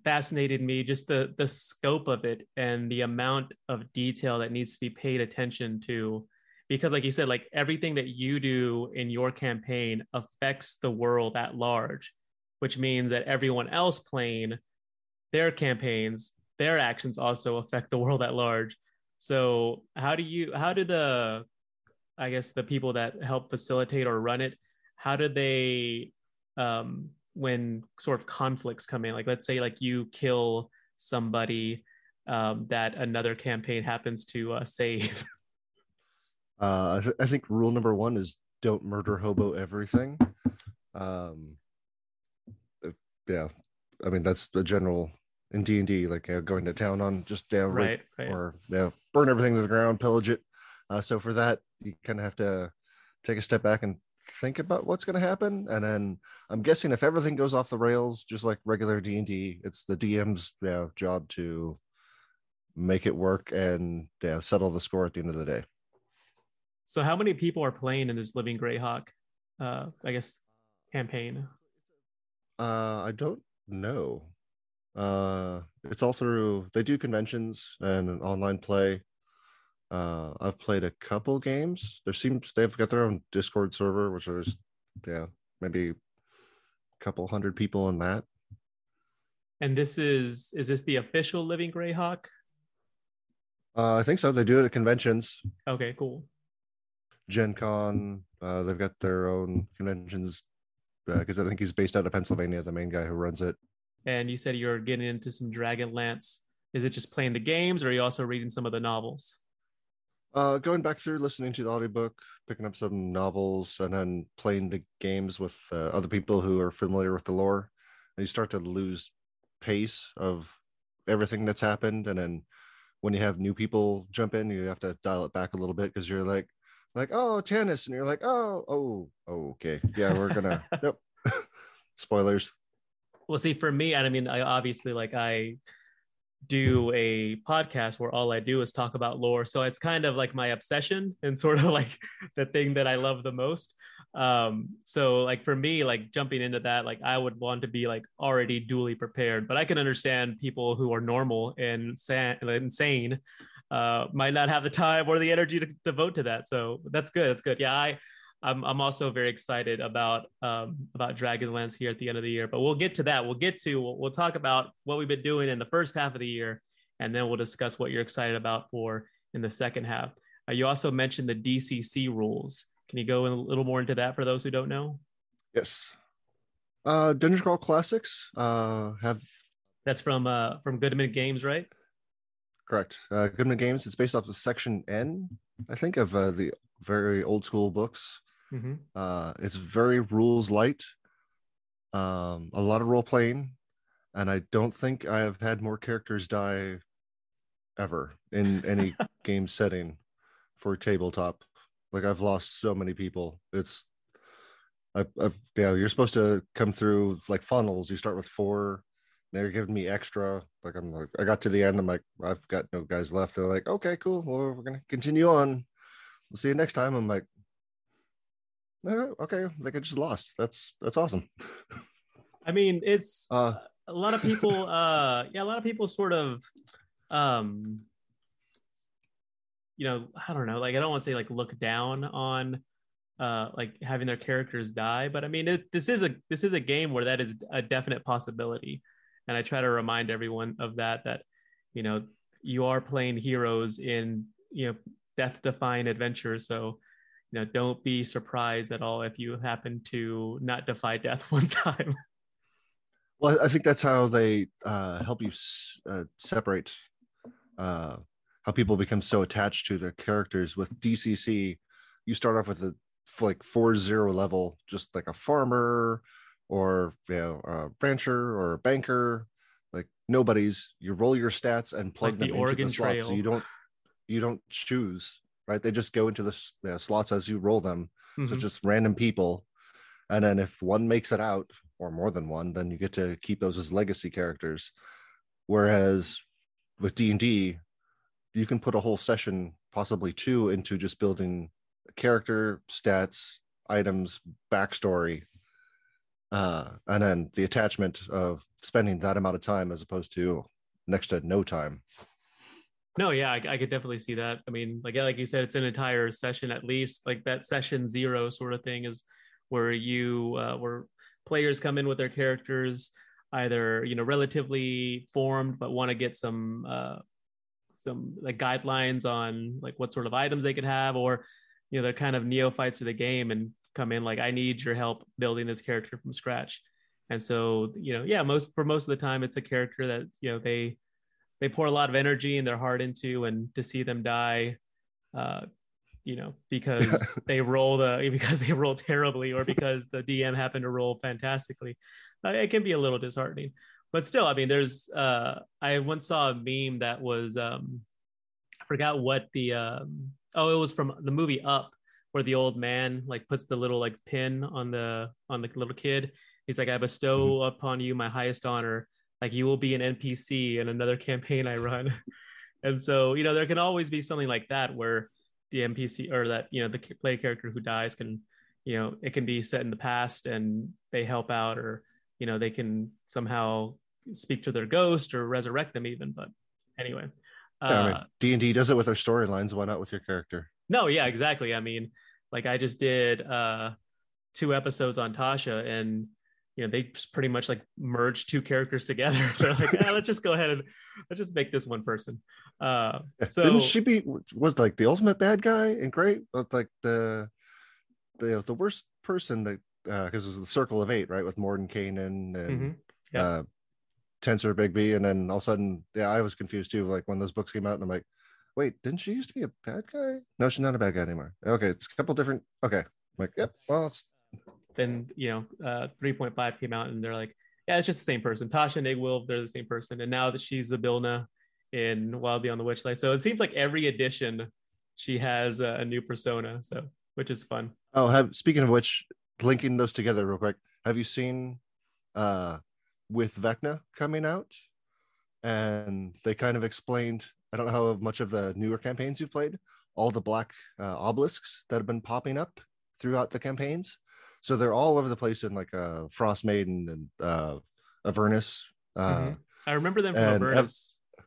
fascinated me, just the the scope of it and the amount of detail that needs to be paid attention to. Because like you said, like everything that you do in your campaign affects the world at large, which means that everyone else playing their campaigns, their actions also affect the world at large. So how do you how do the I guess the people that help facilitate or run it, how do they um when sort of conflicts come in? Like let's say like you kill somebody um, that another campaign happens to uh, save. Uh, I, th- I think rule number one is don't murder hobo everything. Um, uh, yeah, I mean that's the general in D and D, like uh, going to town on just yeah, right, right. or yeah, burn everything to the ground, pillage it. Uh, so for that, you kind of have to take a step back and think about what's going to happen, and then I'm guessing if everything goes off the rails, just like regular D and D, it's the DM's yeah, job to make it work and yeah, settle the score at the end of the day. So, how many people are playing in this Living Greyhawk? Uh, I guess campaign. Uh, I don't know. Uh, it's all through. They do conventions and an online play. Uh, I've played a couple games. There seems they've got their own Discord server, which is yeah, maybe a couple hundred people in that. And this is is this the official Living Greyhawk? Uh, I think so. They do it at conventions. Okay, cool. Gen Con. Uh, they've got their own conventions because uh, I think he's based out of Pennsylvania, the main guy who runs it. And you said you're getting into some Dragonlance. Is it just playing the games, or are you also reading some of the novels? Uh, going back through listening to the audiobook, picking up some novels, and then playing the games with uh, other people who are familiar with the lore. And you start to lose pace of everything that's happened, and then when you have new people jump in, you have to dial it back a little bit because you're like, like, oh, tennis, and you're like, oh, oh, oh, okay, yeah, we're gonna, yep, spoilers. Well, see, for me, and I mean, I obviously like I do a podcast where all I do is talk about lore, so it's kind of like my obsession and sort of like the thing that I love the most. Um, so like for me, like jumping into that, like I would want to be like already duly prepared, but I can understand people who are normal and insane uh, might not have the time or the energy to devote to that. So that's good. That's good. Yeah, I, I'm, I'm also very excited about um, about Dragonlance here at the end of the year. But we'll get to that. We'll get to we'll, we'll talk about what we've been doing in the first half of the year, and then we'll discuss what you're excited about for in the second half. Uh, you also mentioned the DCC rules. Can you go a little more into that for those who don't know? Yes. Uh, Dungeon Crawl Classics uh, have. That's from uh, from Goodman Games, right? Correct. Uh, Goodman Games. It's based off of Section N, I think, of uh, the very old school books. Mm-hmm. Uh, it's very rules light. Um, a lot of role playing, and I don't think I have had more characters die ever in any game setting for tabletop. Like I've lost so many people. It's I've, I've yeah. You're supposed to come through like funnels. You start with four they're giving me extra. Like I'm like, I got to the end. I'm like, I've got no guys left. They're like, okay, cool. Well, we're gonna continue on. We'll see you next time. I'm like, okay, like I just lost. That's that's awesome. I mean, it's uh, a lot of people. uh, yeah, a lot of people sort of, um, you know, I don't know. Like I don't want to say like look down on uh, like having their characters die. But I mean, it, this is a this is a game where that is a definite possibility and i try to remind everyone of that that you know you are playing heroes in you know death defying adventures so you know don't be surprised at all if you happen to not defy death one time. Well i think that's how they uh, help you uh, separate uh, how people become so attached to their characters. With dcc you start off with a like four zero level just like a farmer or you know a rancher or a banker. Like nobody's you roll your stats and plug like them the into Oregon the Trail. so you don't you don't choose right? They just go into the you know, slots as you roll them. Mm-hmm. so just random people. And then if one makes it out or more than one then you get to keep those as legacy characters. Whereas with d&d you can put a whole session possibly two into just building character stats items backstory uh, and then the attachment of spending that amount of time as opposed to next to no time no yeah I, I, could definitely see that i mean like like you said it's an entire session at least like that session zero sort of thing is where you uh, where players come in with their characters either you know relatively formed but want to get some uh, some like guidelines on like what sort of items they could have, or you know they're kind of neophytes to the game and come in like I need your help building this character from scratch. And so you know yeah most for most of the time it's a character that you know they they pour a lot of energy and their heart into, and to see them die. Uh, you know, because they roll the because they roll terribly or because the DM happened to roll fantastically, uh, it can be a little disheartening. But still, I mean, there's uh, I once saw a meme that was um, I forgot what the um, oh it was from the movie Up where the old man like puts the little like pin on the on the little kid. He's like, I bestow mm-hmm. upon you my highest honor. Like you will be an NPC in another campaign I run. and so, you know, there can always be something like that where the NPC or that you know the play character who dies can you know it can be set in the past and they help out or you know they can somehow speak to their ghost or resurrect them even but anyway yeah, I mean, d&d uh, does it with their storylines why not with your character no yeah exactly i mean like i just did uh two episodes on tasha and you know they pretty much like merged two characters together. They're like yeah, let's just go ahead and let's just make this one person. Uh so didn't she be was like the ultimate bad guy and great? But like the the the worst person that because uh, it was the circle of eight right with mordenkainen and mm-hmm. yep. uh Tenser bigby. And then all of a sudden yeah i was confused too like when those books came out and i'm like wait didn't she used to be a bad guy? No she's not a bad guy anymore. Okay it's a couple different okay. I'm like yep well it's then you know uh 3.5 came out and they're like yeah it's just the same person. Tasha and Iggwilv, they're the same person. And now that she's Zybilna in Wild Beyond the Witchlight so it seems like every edition she has a, a new persona so which is fun. Oh have speaking of which linking those together real quick have you seen uh with vecna coming out? And they kind of explained i don't know how much of the newer campaigns you've played all the black uh, obelisks that have been popping up throughout the campaigns so they're all over the place in like uh, Frost Maiden and uh, Avernus. Uh, mm-hmm. I remember them from Avernus. Ev-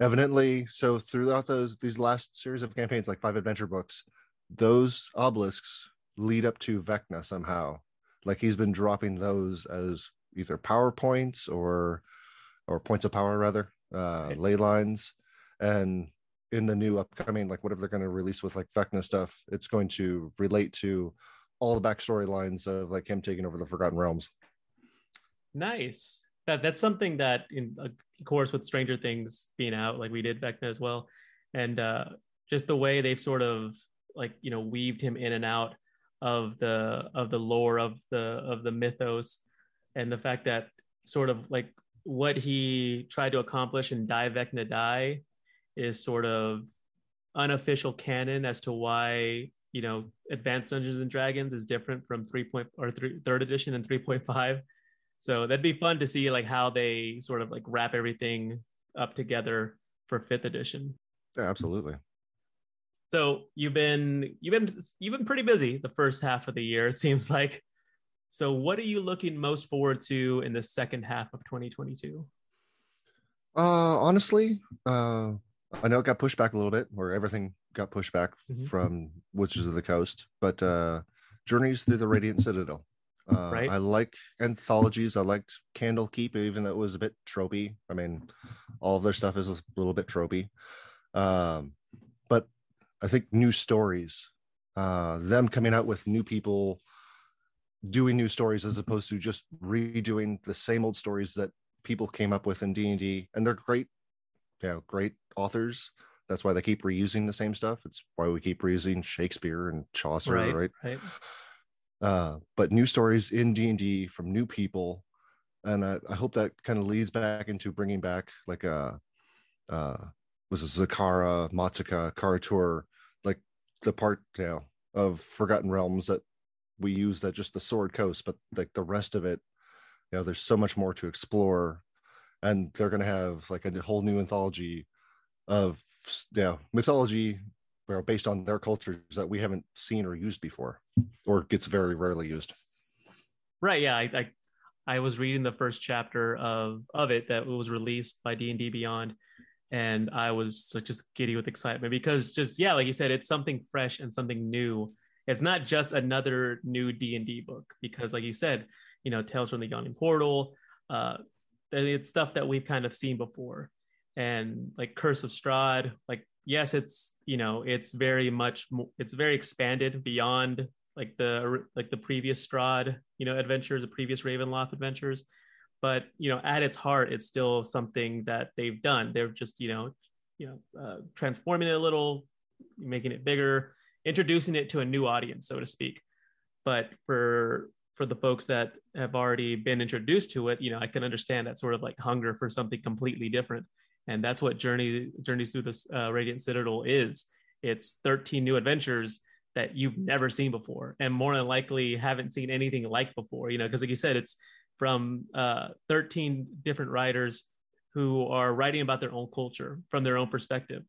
evidently, so throughout those these last series of campaigns, like five adventure books, those obelisks lead up to Vecna somehow. Like he's been dropping those as either power points or or points of power rather, uh, right. ley lines, and in the new upcoming like whatever they're going to release with like Vecna stuff, it's going to relate to all the backstory lines of like him taking over the Forgotten Realms. Nice. That that's something that, in of course, with Stranger Things being out, like we did back then as well, and uh, just the way they've sort of like you know weaved him in and out of the of the lore of the of the mythos, and the fact that sort of like what he tried to accomplish in Die Vecna Die is sort of unofficial canon as to why you know advanced dungeons and dragons is different from 3 point or three, third edition and 3.5 so that'd be fun to see like how they sort of like wrap everything up together for fifth edition. Yeah absolutely. So you've been you've been you've been pretty busy the first half of the year it seems like. So what are you looking most forward to in the second half of 2022 uh honestly uh I know it got pushed back a little bit, or everything got pushed back mm-hmm. from Witches of the Coast, but uh, Journeys Through the Radiant Citadel. Uh, right. I like anthologies. I liked Candlekeep, even though it was a bit tropey. I mean, all of their stuff is a little bit tropey. Um, but I think new stories, uh, them coming out with new people doing new stories as opposed to just redoing the same old stories that people came up with in D&D and they're great know, great authors. That's why they keep reusing the same stuff. It's why we keep reusing Shakespeare and Chaucer, right? Right. right. Uh, but new stories in D and D from new people, and I, I hope that kind of leads back into bringing back like a uh, uh, was a Zakhara, Maztica, Kara-Tur, like the part you know, of Forgotten Realms that we use that just the Sword Coast, but like the rest of it, you know, there's so much more to explore and they're going to have like a whole new anthology of you know mythology you know, based on their cultures that we haven't seen or used before or gets very rarely used. Right yeah i i, I was reading the first chapter of of it that was released by d&d beyond and i was just giddy with excitement because just yeah like you said it's something fresh and something new. It's not just another new d&d book because like you said you know tales from the yawning portal uh, it's stuff that we've kind of seen before. And like curse of strahd like yes it's you know it's very much it's very expanded beyond like the like the previous strahd you know adventures the previous ravenloft adventures. But you know at its heart it's still something that they've done. They're just you know you know uh, transforming it a little making it bigger introducing it to a new audience so to speak. But for for the folks that have already been introduced to it you know i can understand that sort of like hunger for something completely different. And that's what journey journeys through this uh, radiant citadel is. It's 13 new adventures that you've never seen before and more than likely haven't seen anything like before you know because like you said it's from uh, 13 different writers who are writing about their own culture from their own perspective.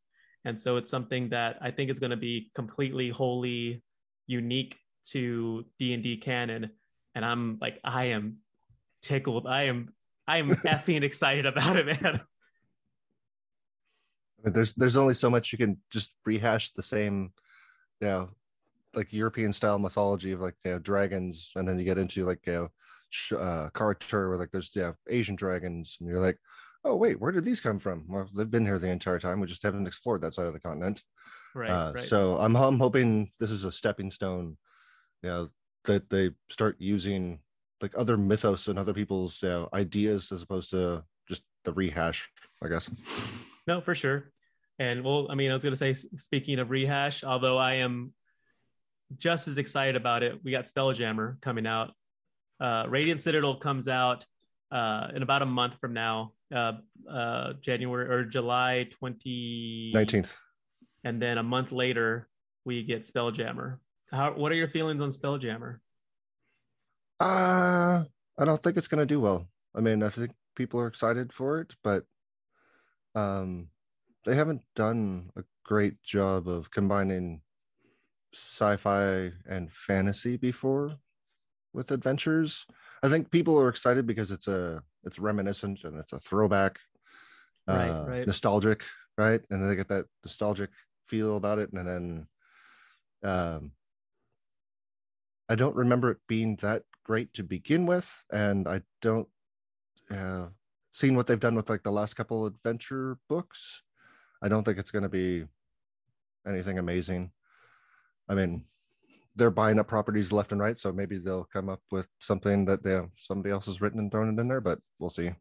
And so it's something that i think is going to be completely wholly unique to d&d canon and i'm like i am tickled. I am i am effing excited about it man. There's there's only so much you can just rehash the same you know like european style mythology of like you know dragons and then you get into like you know uh Kara-Tur where like there's yeah asian dragons and you're like oh wait where did these come from? Well they've been here the entire time. We just haven't explored that side of the continent. Right, uh, right. so I'm, I'm hoping this is a stepping stone you know that they start using like other mythos and other people's you know, ideas as opposed to just the rehash i guess no, for sure. And well, I mean, I was going to say, speaking of rehash, although I am just as excited about it, we got Spelljammer coming out. Uh, Radiant Citadel comes out uh, in about a month from now, uh, uh, January or July 20... 19th. And then a month later, we get Spelljammer. How, what are your feelings on Spelljammer? Uh, I don't think it's going to do well. I mean, I think people are excited for it, but um, they haven't done a great job of combining sci-fi and fantasy before with adventures. I think people are excited because it's a it's reminiscent and it's a throwback, right, uh, right. nostalgic, right? And they get that nostalgic feel about it, and then um, I don't remember it being that great to begin with, and I don't uh, seeing what they've done with like the last couple adventure books. I don't think it's going to be anything amazing. I mean, they're buying up properties left and right, so maybe they'll come up with something that they somebody else has written and thrown it in there, but we'll see.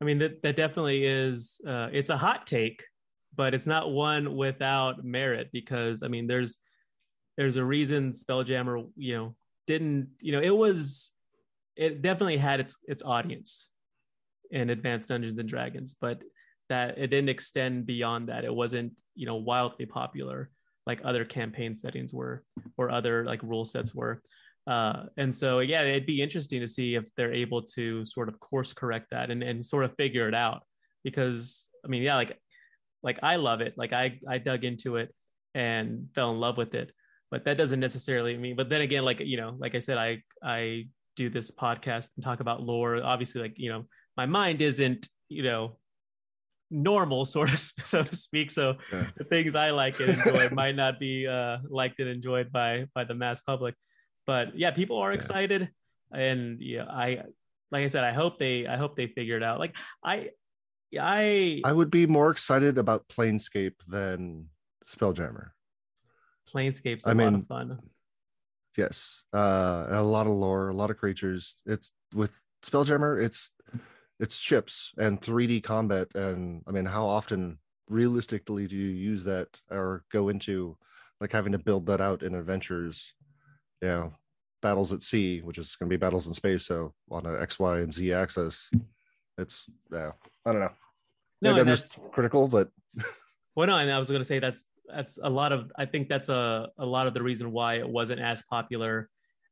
I mean, that that definitely is. Uh, it's a hot take, but it's not one without merit because I mean, there's there's a reason Spelljammer, you know, didn't you know it was it definitely had its its audience in Advanced Dungeons and Dragons, but that it didn't extend beyond that. It wasn't, you know, wildly popular like other campaign settings were or other like rule sets were. Uh, and so, yeah, it'd be interesting to see if they're able to sort of course correct that and, and sort of figure it out. Because I mean, yeah, like like I love it. Like I I dug into it and fell in love with it. But that doesn't necessarily mean. But then again, like you know, like I said, I I do this podcast and talk about lore. Obviously, like you know, my mind isn't you know normal sort of so to speak so yeah. the things i like and enjoy might not be uh liked and enjoyed by by the mass public but yeah people are excited yeah. and yeah i like i said i hope they i hope they figure it out like i i i would be more excited about planescape than spelljammer planescape's a I lot mean, of fun yes uh a lot of lore a lot of creatures it's with spelljammer it's it's chips and 3D combat. And I mean, how often realistically do you use that or go into like having to build that out in adventures? You know, battles at sea, which is going to be battles in space. So on a X, Y, and Z axis, it's yeah, I don't know. No, Maybe I'm just critical, but well, no, and I was going to say that's that's a lot of. I think that's a a lot of the reason why it wasn't as popular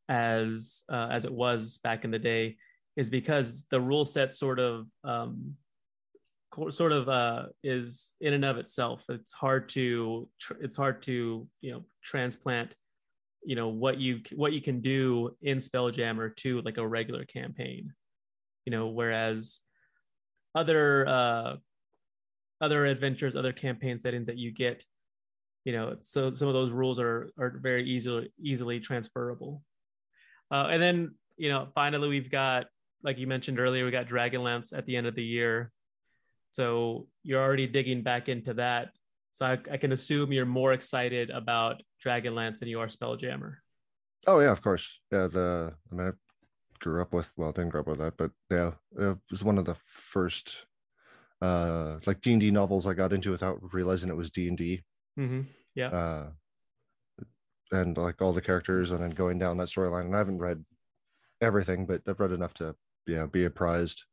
as uh, as it was back in the day is because the rule set sort of um, sort of uh, is in and of itself. It's hard to it's hard to you know transplant you know what you what you can do in Spelljammer to like a regular campaign. You know, whereas other uh, other adventures, other campaign settings that you get, you know, so some of those rules are are very easily easily transferable. Uh, and then you know, finally we've got like you mentioned earlier, we got Dragonlance at the end of the year. So you're already digging back into that. So I, I can assume you're more excited about Dragonlance than you are Spelljammer. Oh yeah, of course. Yeah, the I mean, I grew up with well, didn't grow up with that, but yeah, it was one of the first uh like D and D novels I got into without realizing it was D and D. Mm-hmm. Yeah. Uh, and like all the characters, and then going down that storyline. And I haven't read everything, but I've read enough to yeah be apprised.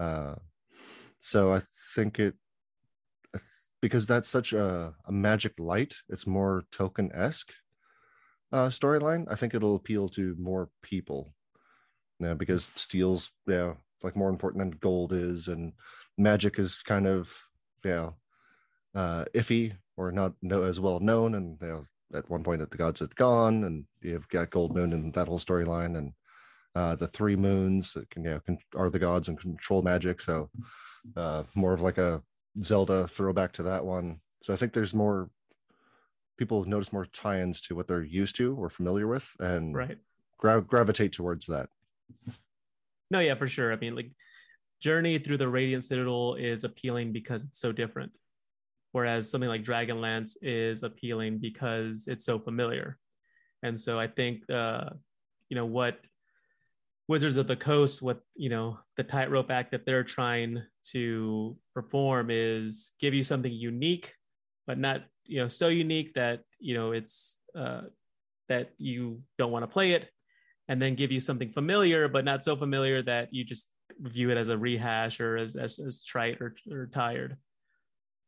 Uh, so I think it because that's such a, a magic light. It's more Tolkienesque uh, storyline. I think it'll appeal to more people. Yeah, because steel's yeah like more important than gold is, and magic is kind of yeah uh, iffy or not know as well known. And you know, at one point that the gods had gone, and you've got Goldmoon and that whole storyline, and uh, the three moons that can, you know, can, are the gods and control magic. So uh, more of like a Zelda throwback to that one. So I think there's more people notice more tie-ins to what they're used to or familiar with, and right gra- gravitate towards that. No, yeah, for sure. I mean, like Journey through the Radiant Citadel is appealing because it's so different, whereas something like Dragonlance is appealing because it's so familiar. And so I think, uh, you know, what Wizards of the Coast, what you know, the tightrope act that they're trying to perform is give you something unique, but not you know so unique that you know it's uh, that you don't want to play it, and then give you something familiar, but not so familiar that you just view it as a rehash or as as, as trite or, or tired.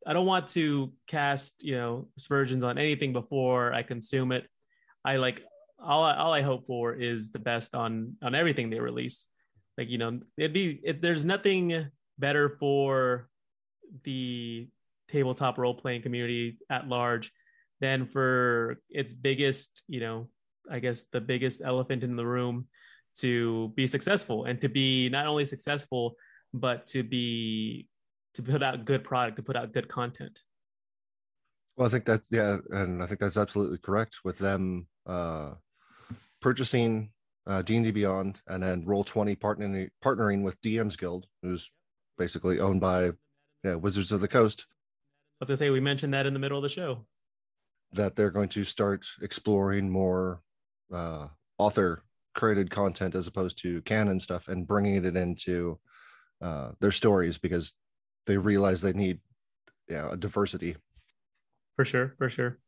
I don't want to cast you know aspersions on anything before I consume it. I like all I, all I hope for is the best on on everything they release. Like you know, it'd be it, there's nothing better for the tabletop role playing community at large than for its biggest, you know, I guess the biggest elephant in the room to be successful and to be not only successful but to be to put out good product to put out good content well i think that's yeah and i think that's absolutely correct with them uh purchasing uh, D&D Beyond and then Roll20 partnering partnering with DM's Guild, who's basically owned by yeah, Wizards of the Coast. I was gonna say we mentioned that in the middle of the show. That they're going to start exploring more uh, author created content as opposed to canon stuff and bringing it into uh, their stories because they realize they need yeah a diversity. For sure, for sure.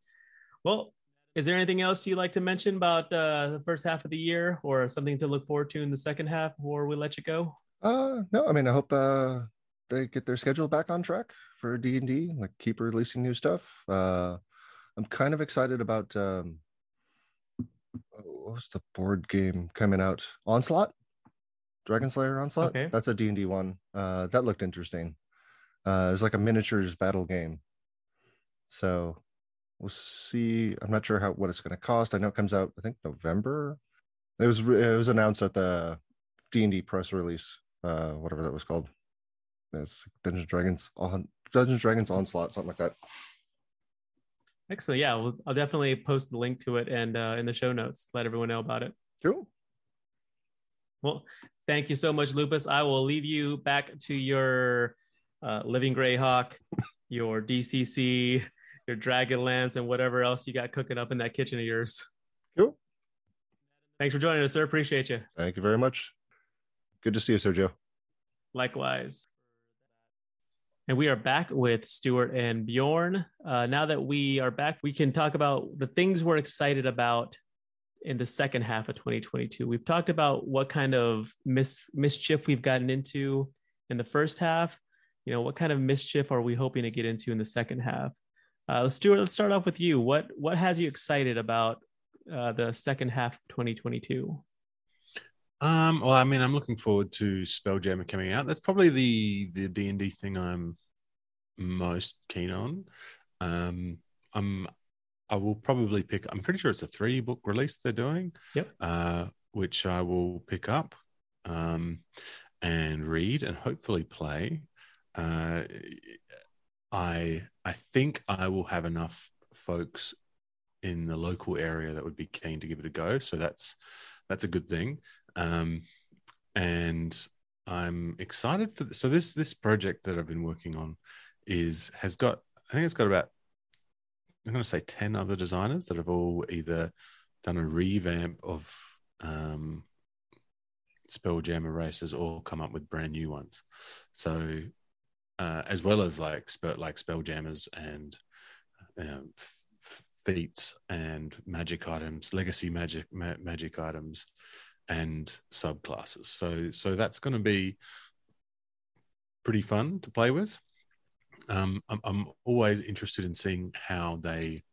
Well, is there anything else you'd like to mention about uh, the first half of the year or something to look forward to in the second half before we let you go? Uh, no, I mean, I hope uh, they get their schedule back on track for D&D, like keep releasing new stuff. Uh, I'm kind of excited about, um, what was the board game coming out? Onslaught? Dragon Slayer Onslaught? Okay. That's a D&D one. Uh, that looked interesting. Uh, it was like a miniatures battle game. So we'll see. I'm not sure how what it's going to cost. I know it comes out. I think November. It was it was announced at the D and D press release, uh, whatever that was called. It's Dungeons Dragons on Dungeons Dragons Onslaught, something like that. Excellent. Yeah, well, I'll definitely post the link to it and uh, in the show notes, let everyone know about it. Cool. Well, thank you so much, Lupus. I will leave you back to your uh, Living Greyhawk, your DCC, your Dragonlance, and whatever else you got cooking up in that kitchen of yours. Cool. Thanks for joining us, sir. Appreciate you. Thank you very much. Good to see you, Sergio. Likewise. And we are back with Stuart and Bjorn. Uh, now that we are back, we can talk about the things we're excited about in the second half of 2022. We've talked about what kind of mis- mischief we've gotten into in the first half. You know, what kind of mischief are we hoping to get into in the second half? Uh, Stuart, let's start off with you. What what has you excited about uh, the second half of 2022? Um, well, I mean, I'm looking forward to Spelljammer coming out. That's probably the the D and D thing I'm most keen on. Um, I'm I will probably pick. I'm pretty sure it's a three book release they're doing. Yep. Uh, which I will pick up, um, and read and hopefully play. Uh, I I think I will have enough folks in the local area that would be keen to give it a go. So that's that's a good thing. Um, and I'm excited for. this. So this this project that I've been working on is has got. I think it's got about. I'm going to say ten other designers that have all either done a revamp of um, Spelljammer races or come up with brand new ones. So, uh, as well as like spell like Spelljammers and um, feats and magic items, legacy magic ma- magic items, and subclasses. So so that's going to be pretty fun to play with. Um, I'm, I'm always interested in seeing how they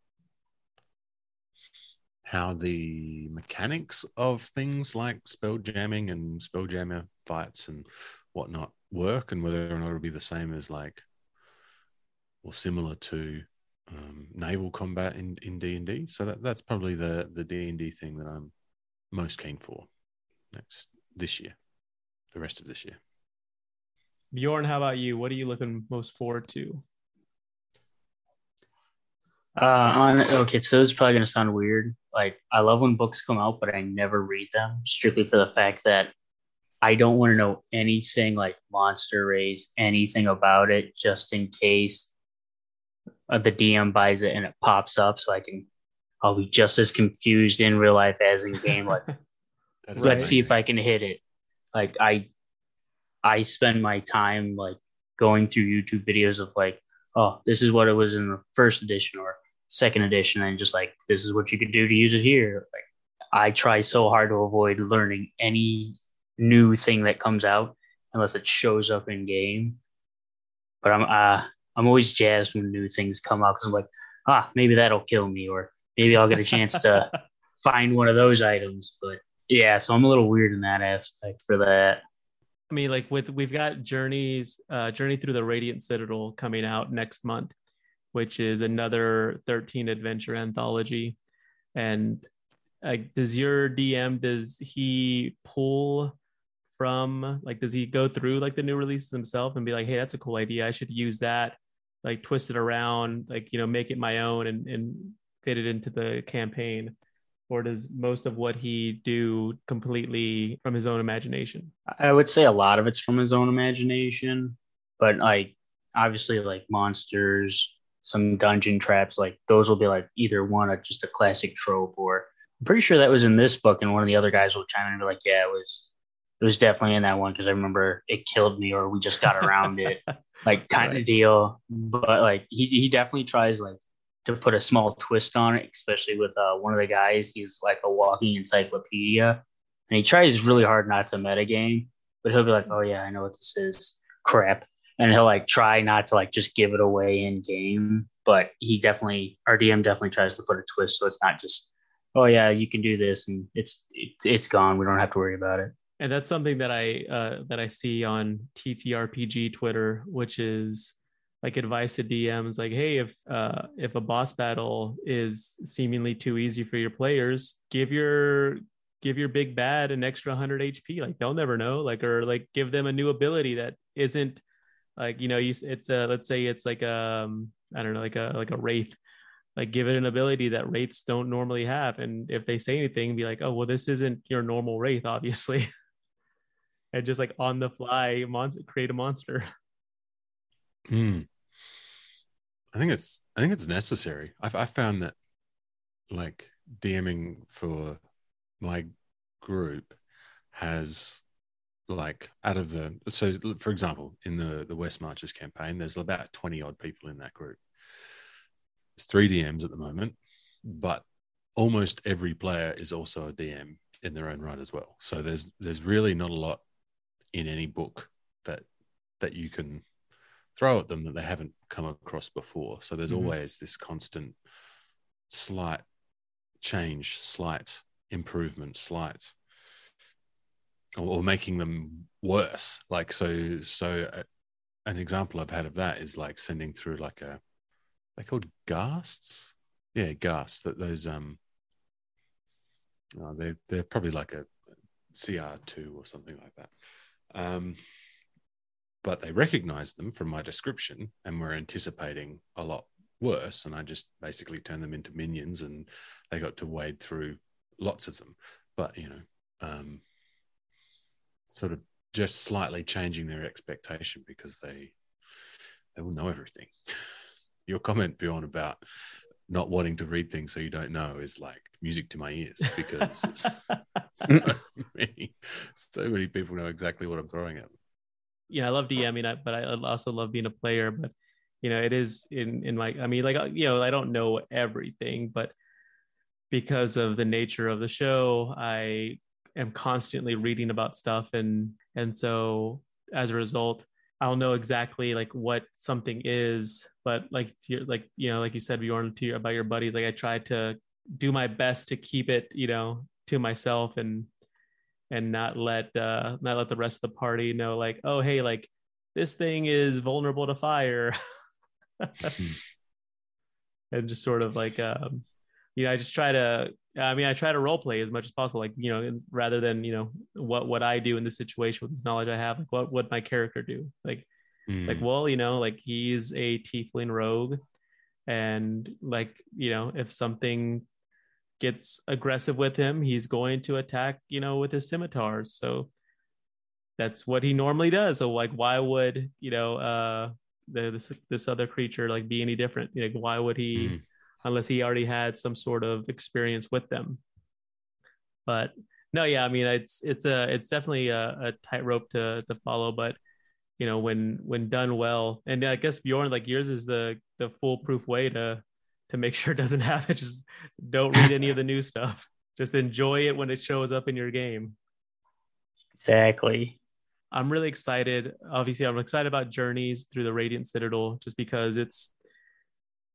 how the mechanics of things like spell jamming and spell jammer fights and whatnot work and whether or not it'll be the same as like or similar to um, naval combat in in D and D. So that that's probably the the D and D thing that I'm most keen for next this year, the rest of this year. Bjorn, how about you? What are you looking most forward to? Uh, on okay, so this is probably gonna sound weird. Like I love when books come out, but I never read them strictly for the fact that I don't want to know anything like monster race, anything about it, just in case uh, the DM buys it and it pops up, so I can I'll be just as confused in real life as in game. Like let's see if I can hit it. Like I I spend my time like going through YouTube videos of like, oh, this is what it was in the first edition or second edition, and just like this is what you could do to use it here. Like I try so hard to avoid learning any new thing that comes out unless it shows up in game. But I'm uh I'm always jazzed when new things come out because I'm like, ah, maybe that'll kill me, or maybe I'll get a chance to find one of those items. But yeah, so I'm a little weird in that aspect for that. I mean, like with we've got journeys, uh, journey through the Radiant Citadel coming out next month, which is another 13 adventure anthology. And like, does your DM does he pull from like does he go through like the new releases himself and be like, hey, that's a cool idea. I should use that, like twist it around, like you know, make it my own and and fit it into the campaign. Or does most of what he do completely from his own imagination? I would say a lot of it's from his own imagination, but like obviously like monsters, some dungeon traps, like those will be like either one a just a classic trope or I'm pretty sure that was in this book and one of the other guys will chime in and be like, Yeah, it was it was definitely in that one because I remember it killed me or we just got around it. Like kind of deal. But like he he definitely tries like to put a small twist on it, especially with uh, one of the guys. He's like a walking encyclopedia, and he tries really hard not to metagame, but he'll be like, "Oh yeah, I know what this is, crap," and he'll like try not to like just give it away in game. But he definitely, our DM definitely tries to put a twist, so it's not just, "Oh yeah, you can do this," and it's it's, it's gone. We don't have to worry about it. And that's something that I uh, that I see on TTRPG Twitter, which is like advice to DMs, like, hey, if uh, if a boss battle is seemingly too easy for your players, give your give your big bad an extra 100 HP. Like they'll never know. Like or like give them a new ability that isn't like you know you it's a let's say it's like um I don't know like a like a wraith like give it an ability that wraiths don't normally have and if they say anything be like oh well this isn't your normal wraith obviously and just like on the fly monster create a monster Hmm. I think it's I think it's necessary. I've I found that like DMing for my group has like out of the so for example in the the West Marches campaign there's about 20 odd people in that group. It's three DMs at the moment, but almost every player is also a DM in their own right as well. So there's there's really not a lot in any book that that you can throw at them that they haven't come across before. So there's Mhm. always this constant slight change, slight improvement, slight or, or making them worse. Like so so uh, an example I've had of that is like sending through like a they called ghasts. Yeah, ghasts. That those um oh, they they're probably like a CR2 or something like that. Um but they recognized them from my description and were anticipating a lot worse. And I just basically turned them into minions and they got to wade through lots of them. But, you know, um, sort of just slightly changing their expectation because they they will know everything. Your comment, Bjorn, about not wanting to read things so you don't know is like music to my ears because so, many, so many people know exactly what I'm throwing at them. Yeah, I love DMing, but I also love being a player. But you know, it is in in my. I mean, like uh, you know, I don't know everything, but because of the nature of the show, I am constantly reading about stuff, and and so as a result, I'll know exactly like what something is, but like you're like you know, like you said, Bjorn, to your, about your buddies, like I try to do my best to keep it, you know, to myself and and not let uh not let the rest of the party know like, oh hey, like this thing is vulnerable to fire. and just sort of like um you know, I just try to I mean, I try to role play as much as possible, like you know, rather than you know what what I do in this situation with this knowledge I have, like what would my character do? Like, mm. it's like hmm. well, you know, like he's a tiefling rogue, and like you know, if something gets aggressive with him, he's going to attack, you know, with his scimitars. So that's what he normally does. So like, why would you know uh the, this this other creature like be any different? Like, why would he? Mm unless he already had some sort of experience with them. But no, yeah, I mean it's it's a it's definitely a, a tightrope to to follow, but you know when when done well, and I guess Bjorn like yours is the the foolproof way to to make sure it doesn't happen. Just don't read any of the new stuff. Just enjoy it when it shows up in your game. Exactly. I'm really excited. Obviously, I'm excited about Journeys through the Radiant Citadel just because it's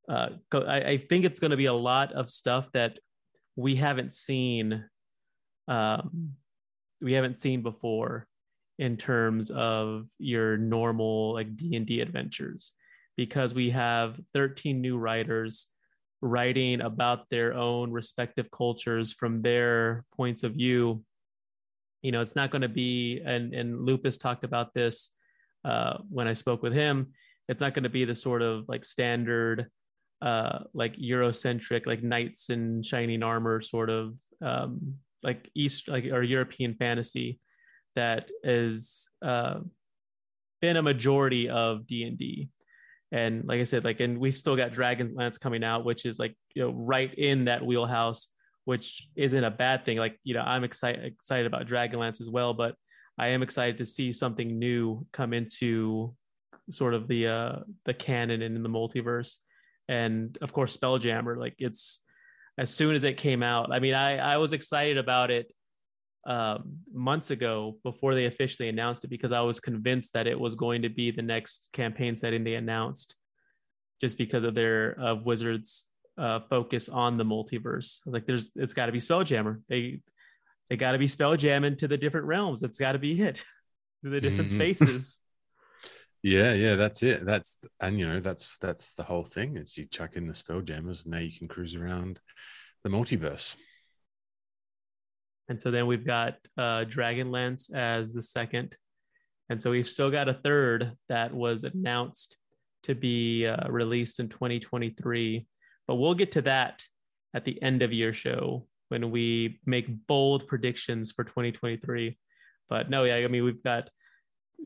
uh, I, I think it's going to be a lot of stuff that we haven't seen um, we haven't seen before in terms of your normal like d&d adventures because we have 13 new writers writing about their own respective cultures from their points of view. You know it's not going to be and and lupus talked about this uh, when i spoke with him it's not going to be the sort of like standard uh like eurocentric like knights in shining armor sort of um like east like or european fantasy that is uh been a majority of d&d and like i said like and we still got dragonlance coming out which is like you know right in that wheelhouse which isn't a bad thing. Like you know i'm excited excited about dragonlance as well but i am excited to see something new come into sort of the uh the canon and in the multiverse. And of course spelljammer like it's as soon as it came out i mean i i was excited about it um, months ago before they officially announced it because i was convinced that it was going to be the next campaign setting they announced just because of their of wizards uh, focus on the multiverse like there's it's got to be spelljammer they they got to be spelljamming to the different realms that's got to be it to the different mm-hmm. spaces Yeah, yeah, that's it. That's and you know that's that's the whole thing. Is you chuck in the spelljammers, and now you can cruise around the multiverse. And so then we've got uh, Dragonlance as the second, and so we've still got a third that was announced to be uh, released in 2023. But we'll get to that at the end of year show when we make bold predictions for 2023. But no, yeah, I mean we've got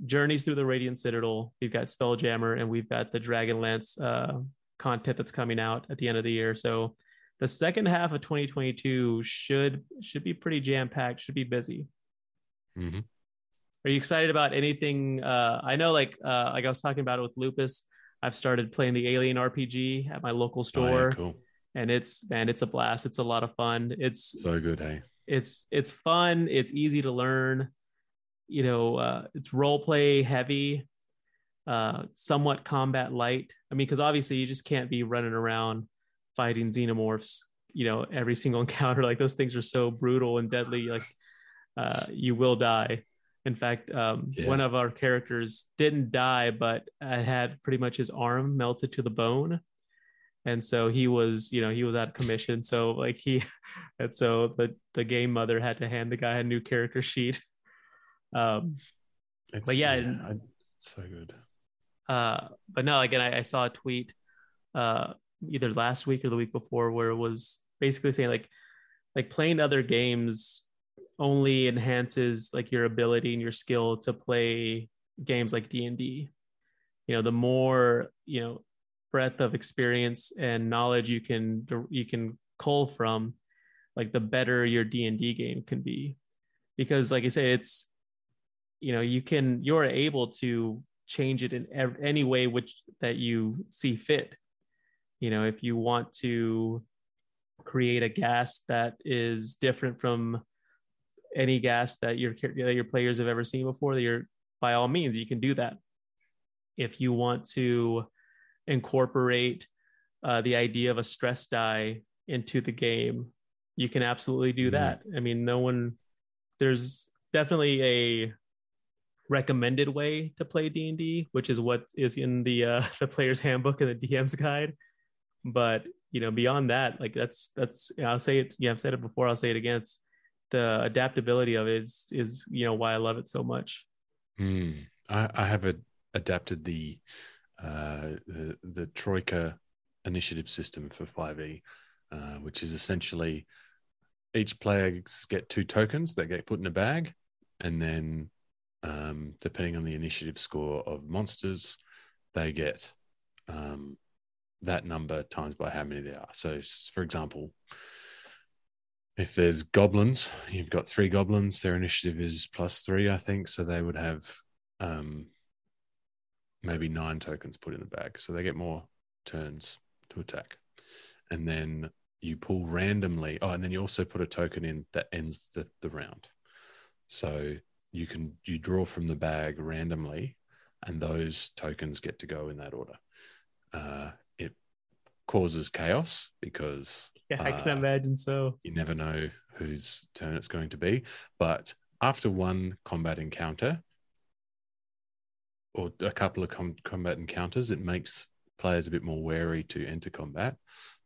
Journeys through the Radiant Citadel. We've got Spelljammer, and we've got the Dragonlance uh, content that's coming out at the end of the year. So the second half of 2022 should should be pretty jam packed. Should be busy. Mm-hmm. Are you excited about anything? Uh, I know, like uh, like I was talking about it with Lupus. I've started playing the Alien RPG at my local store, oh, yeah, cool. and it's man, it's a blast. It's a lot of fun. It's so good, hey. It's it's fun. It's easy to learn you know, uh, it's role play heavy, uh, somewhat combat light. I mean, because obviously you just can't be running around fighting xenomorphs, you know, every single encounter. Like those things are so brutal and deadly. Like uh, you will die. In fact, um, yeah. one of our characters didn't die, but had pretty much his arm melted to the bone. And so he was, you know, he was out of commission. So like he, and so the the game mother had to hand the guy a new character sheet um, it's, but yeah, yeah so good. Uh, but no, again, I, I saw a tweet uh, either last week or the week before where it was basically saying like like playing other games only enhances like your ability and your skill to play games like D&D. You know, the more, you know, breadth of experience and knowledge you can you can cull from, like the better your D&D game can be. Because like I say it's you know, you can you're able to change it in any way which that you see fit. You know, if you want to create a ghast that is different from any ghast that your that your players have ever seen before, that you're by all means you can do that. If you want to incorporate uh, the idea of a stress die into the game, you can absolutely do mm-hmm. that. I mean, no one there's definitely a recommended way to play D&D, which is what is in the uh, the player's handbook and the DM's guide. But you know, beyond that, like that's that's I'll say it. Yeah, I've said it before. I'll say it again. It's the adaptability of it is is you know why I love it so much. Mm. I, I have a, adapted the uh, the the Troika initiative system for 5e, uh, which is essentially each player get two tokens that get put in a bag, and then um, depending on the initiative score of monsters, they get um, that number times by how many there are. So, for example, if there's goblins, you've got three goblins. Their initiative is plus three, I think. So they would have um, maybe nine tokens put in the bag. So they get more turns to attack. And then you pull randomly. Oh, and then you also put a token in that ends the, the round. So you can you draw from the bag randomly, and those tokens get to go in that order. Uh, causes chaos because yeah, I can uh, imagine so. You never know whose turn it's going to be, but after one combat encounter or a couple of com- combat encounters, it makes players a bit more wary to enter combat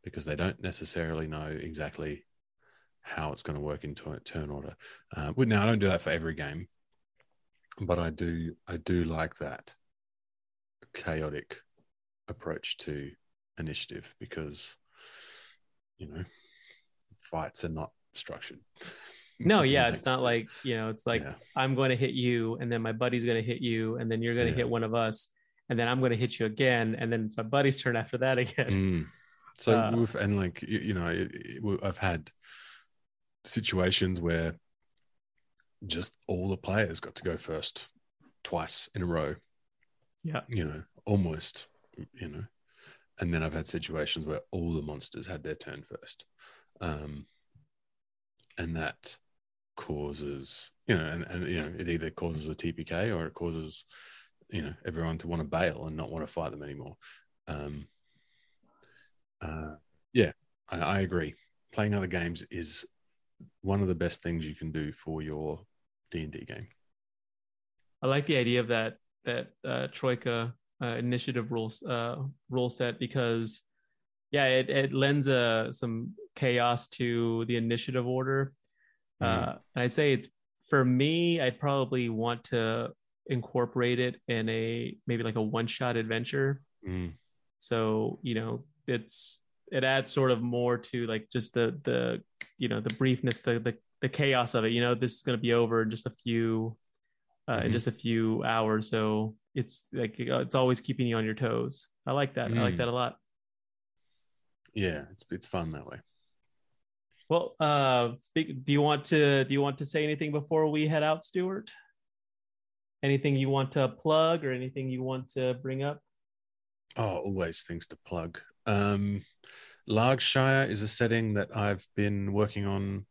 because they don't necessarily know exactly how it's going to work in turn order. Uh, now, I don't do that for every game, but I do I do like that chaotic approach to initiative because you know fights are not structured. No, yeah, it's not like you know, it's like yeah. I'm going to hit you, and then my buddy's going to hit you, and then you're going to yeah. hit one of us, and then I'm going to hit you again, and then it's my buddy's turn after that again. Mm. So uh, we've and like you, you know, it, it, I've had situations where just all the players got to go first twice in a row. Yeah. You know, almost, you know. And then I've had situations where all the monsters had their turn first. Um, and that causes, you know, and, and, you know, it either causes a TPK or it causes, you know, everyone to want to bail and not want to fight them anymore. Um, uh, yeah, I, I agree. Playing other games is one of the best things you can do for your D and D game. I like the idea of that that uh, Troika uh, initiative rules uh, rule set because yeah, it, it lends uh, some chaos to the initiative order. Mm-hmm. Uh, and I'd say it's, for me, I'd probably want to incorporate it in a maybe like a one shot adventure. Mm. So you know, it's it adds sort of more to like just the the you know the briefness, the the the chaos of it. You know, this is going to be over in just a few uh, mm-hmm. in just a few hours. So it's like it's always keeping you on your toes. I like that. Mm. I like mm. that a lot. Yeah, it's it's fun that way. Well, uh, speak. Do you want to do you want to say anything before we head out, Stuart? Anything you want to plug or anything you want to bring up? Oh, always things to plug. Um, Largshire is a setting that I've been working on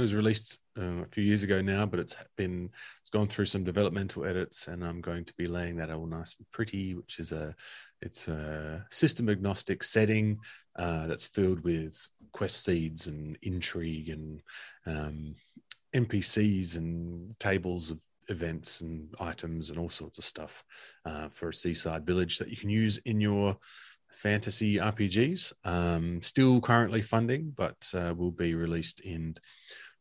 it was released uh, a few years ago now, but it's been it's gone through some developmental edits, and I'm going to be laying that all nice and pretty, which is a it's a system agnostic setting uh, that's filled with quest seeds and intrigue and um, NPCs and tables of events and items and all sorts of stuff uh, for a seaside village that you can use in your fantasy RPGs. Um, still currently funding, but uh, will be released in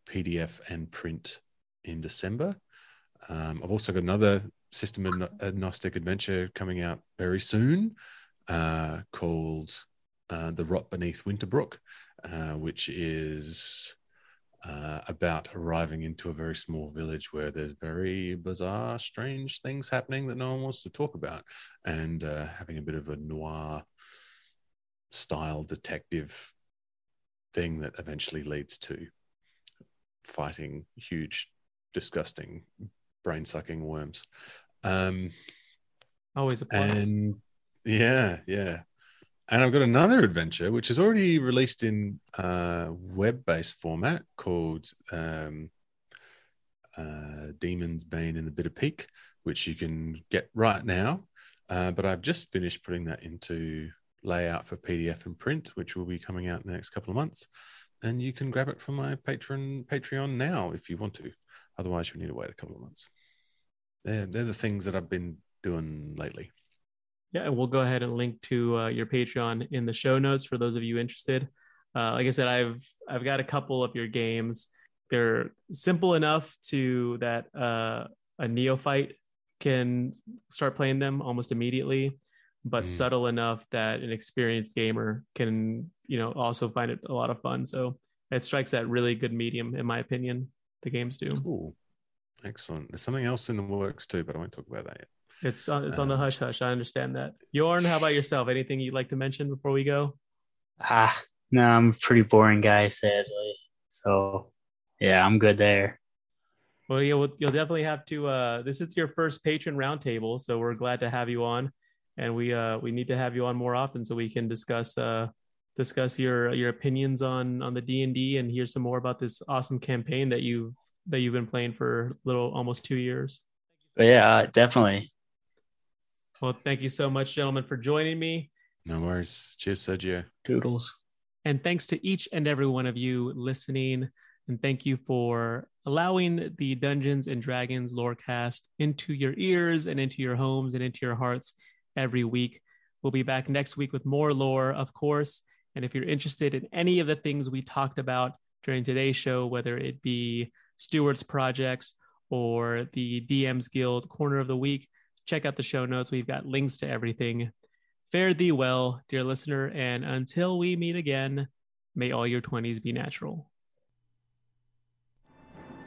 PDF and print in December. Um, I've also got another system agnostic adventure coming out very soon uh, called uh, The Rot Beneath Winterbrook, uh, which is uh, about arriving into a very small village where there's very bizarre, strange things happening that no one wants to talk about, and uh, having a bit of a noir style detective thing that eventually leads to fighting huge, disgusting, brain sucking worms. Um, Always a plus. and yeah, yeah. And I've got another adventure which is already released in uh, web-based format called um, uh, Demon's Bane in the Bitter Peak, which you can get right now. Uh, but I've just finished putting that into layout for PDF and print, which will be coming out in the next couple of months. And you can grab it from my patron Patreon now if you want to. Otherwise, you need to wait a couple of months. They're, they're the things that I've been doing lately. Yeah, and we'll go ahead and link to uh, your Patreon in the show notes for those of you interested. Uh, like I said, I've I've got a couple of your games. They're simple enough to that uh, a neophyte can start playing them almost immediately, but Mm. subtle enough that an experienced gamer can you know also find it a lot of fun. So it strikes that really good medium, in my opinion. The games do. Cool. Excellent. There's something else in the works too, but I won't talk about that yet. It's on, it's on the Um, hush hush. I understand that. Bjorn, how about yourself? Anything you'd like to mention before we go? Ah, no, I'm a pretty boring guy, sadly. So, yeah, I'm good there. Well, you'll you'll definitely have to. Uh, this is your first patron roundtable, so we're glad to have you on, and we uh, we need to have you on more often so we can discuss uh, discuss your your opinions on on the D and D and hear some more about this awesome campaign that you that you've been playing for little almost two years. Yeah, uh, definitely. Well, thank you so much, gentlemen, for joining me. No worries. Cheers, Sergio. Doodles. And thanks to each and every one of you listening. And thank you for allowing the Dungeons and Dragons Lorecast into your ears and into your homes and into your hearts every week. We'll be back next week with more lore, of course. And if you're interested in any of the things we talked about during today's show, whether it be Stuart's projects or the DM's Guild Corner of the Week, check out the show notes. We've got links to everything. Fare thee well, dear listener, and until we meet again, may all your 20s be natural.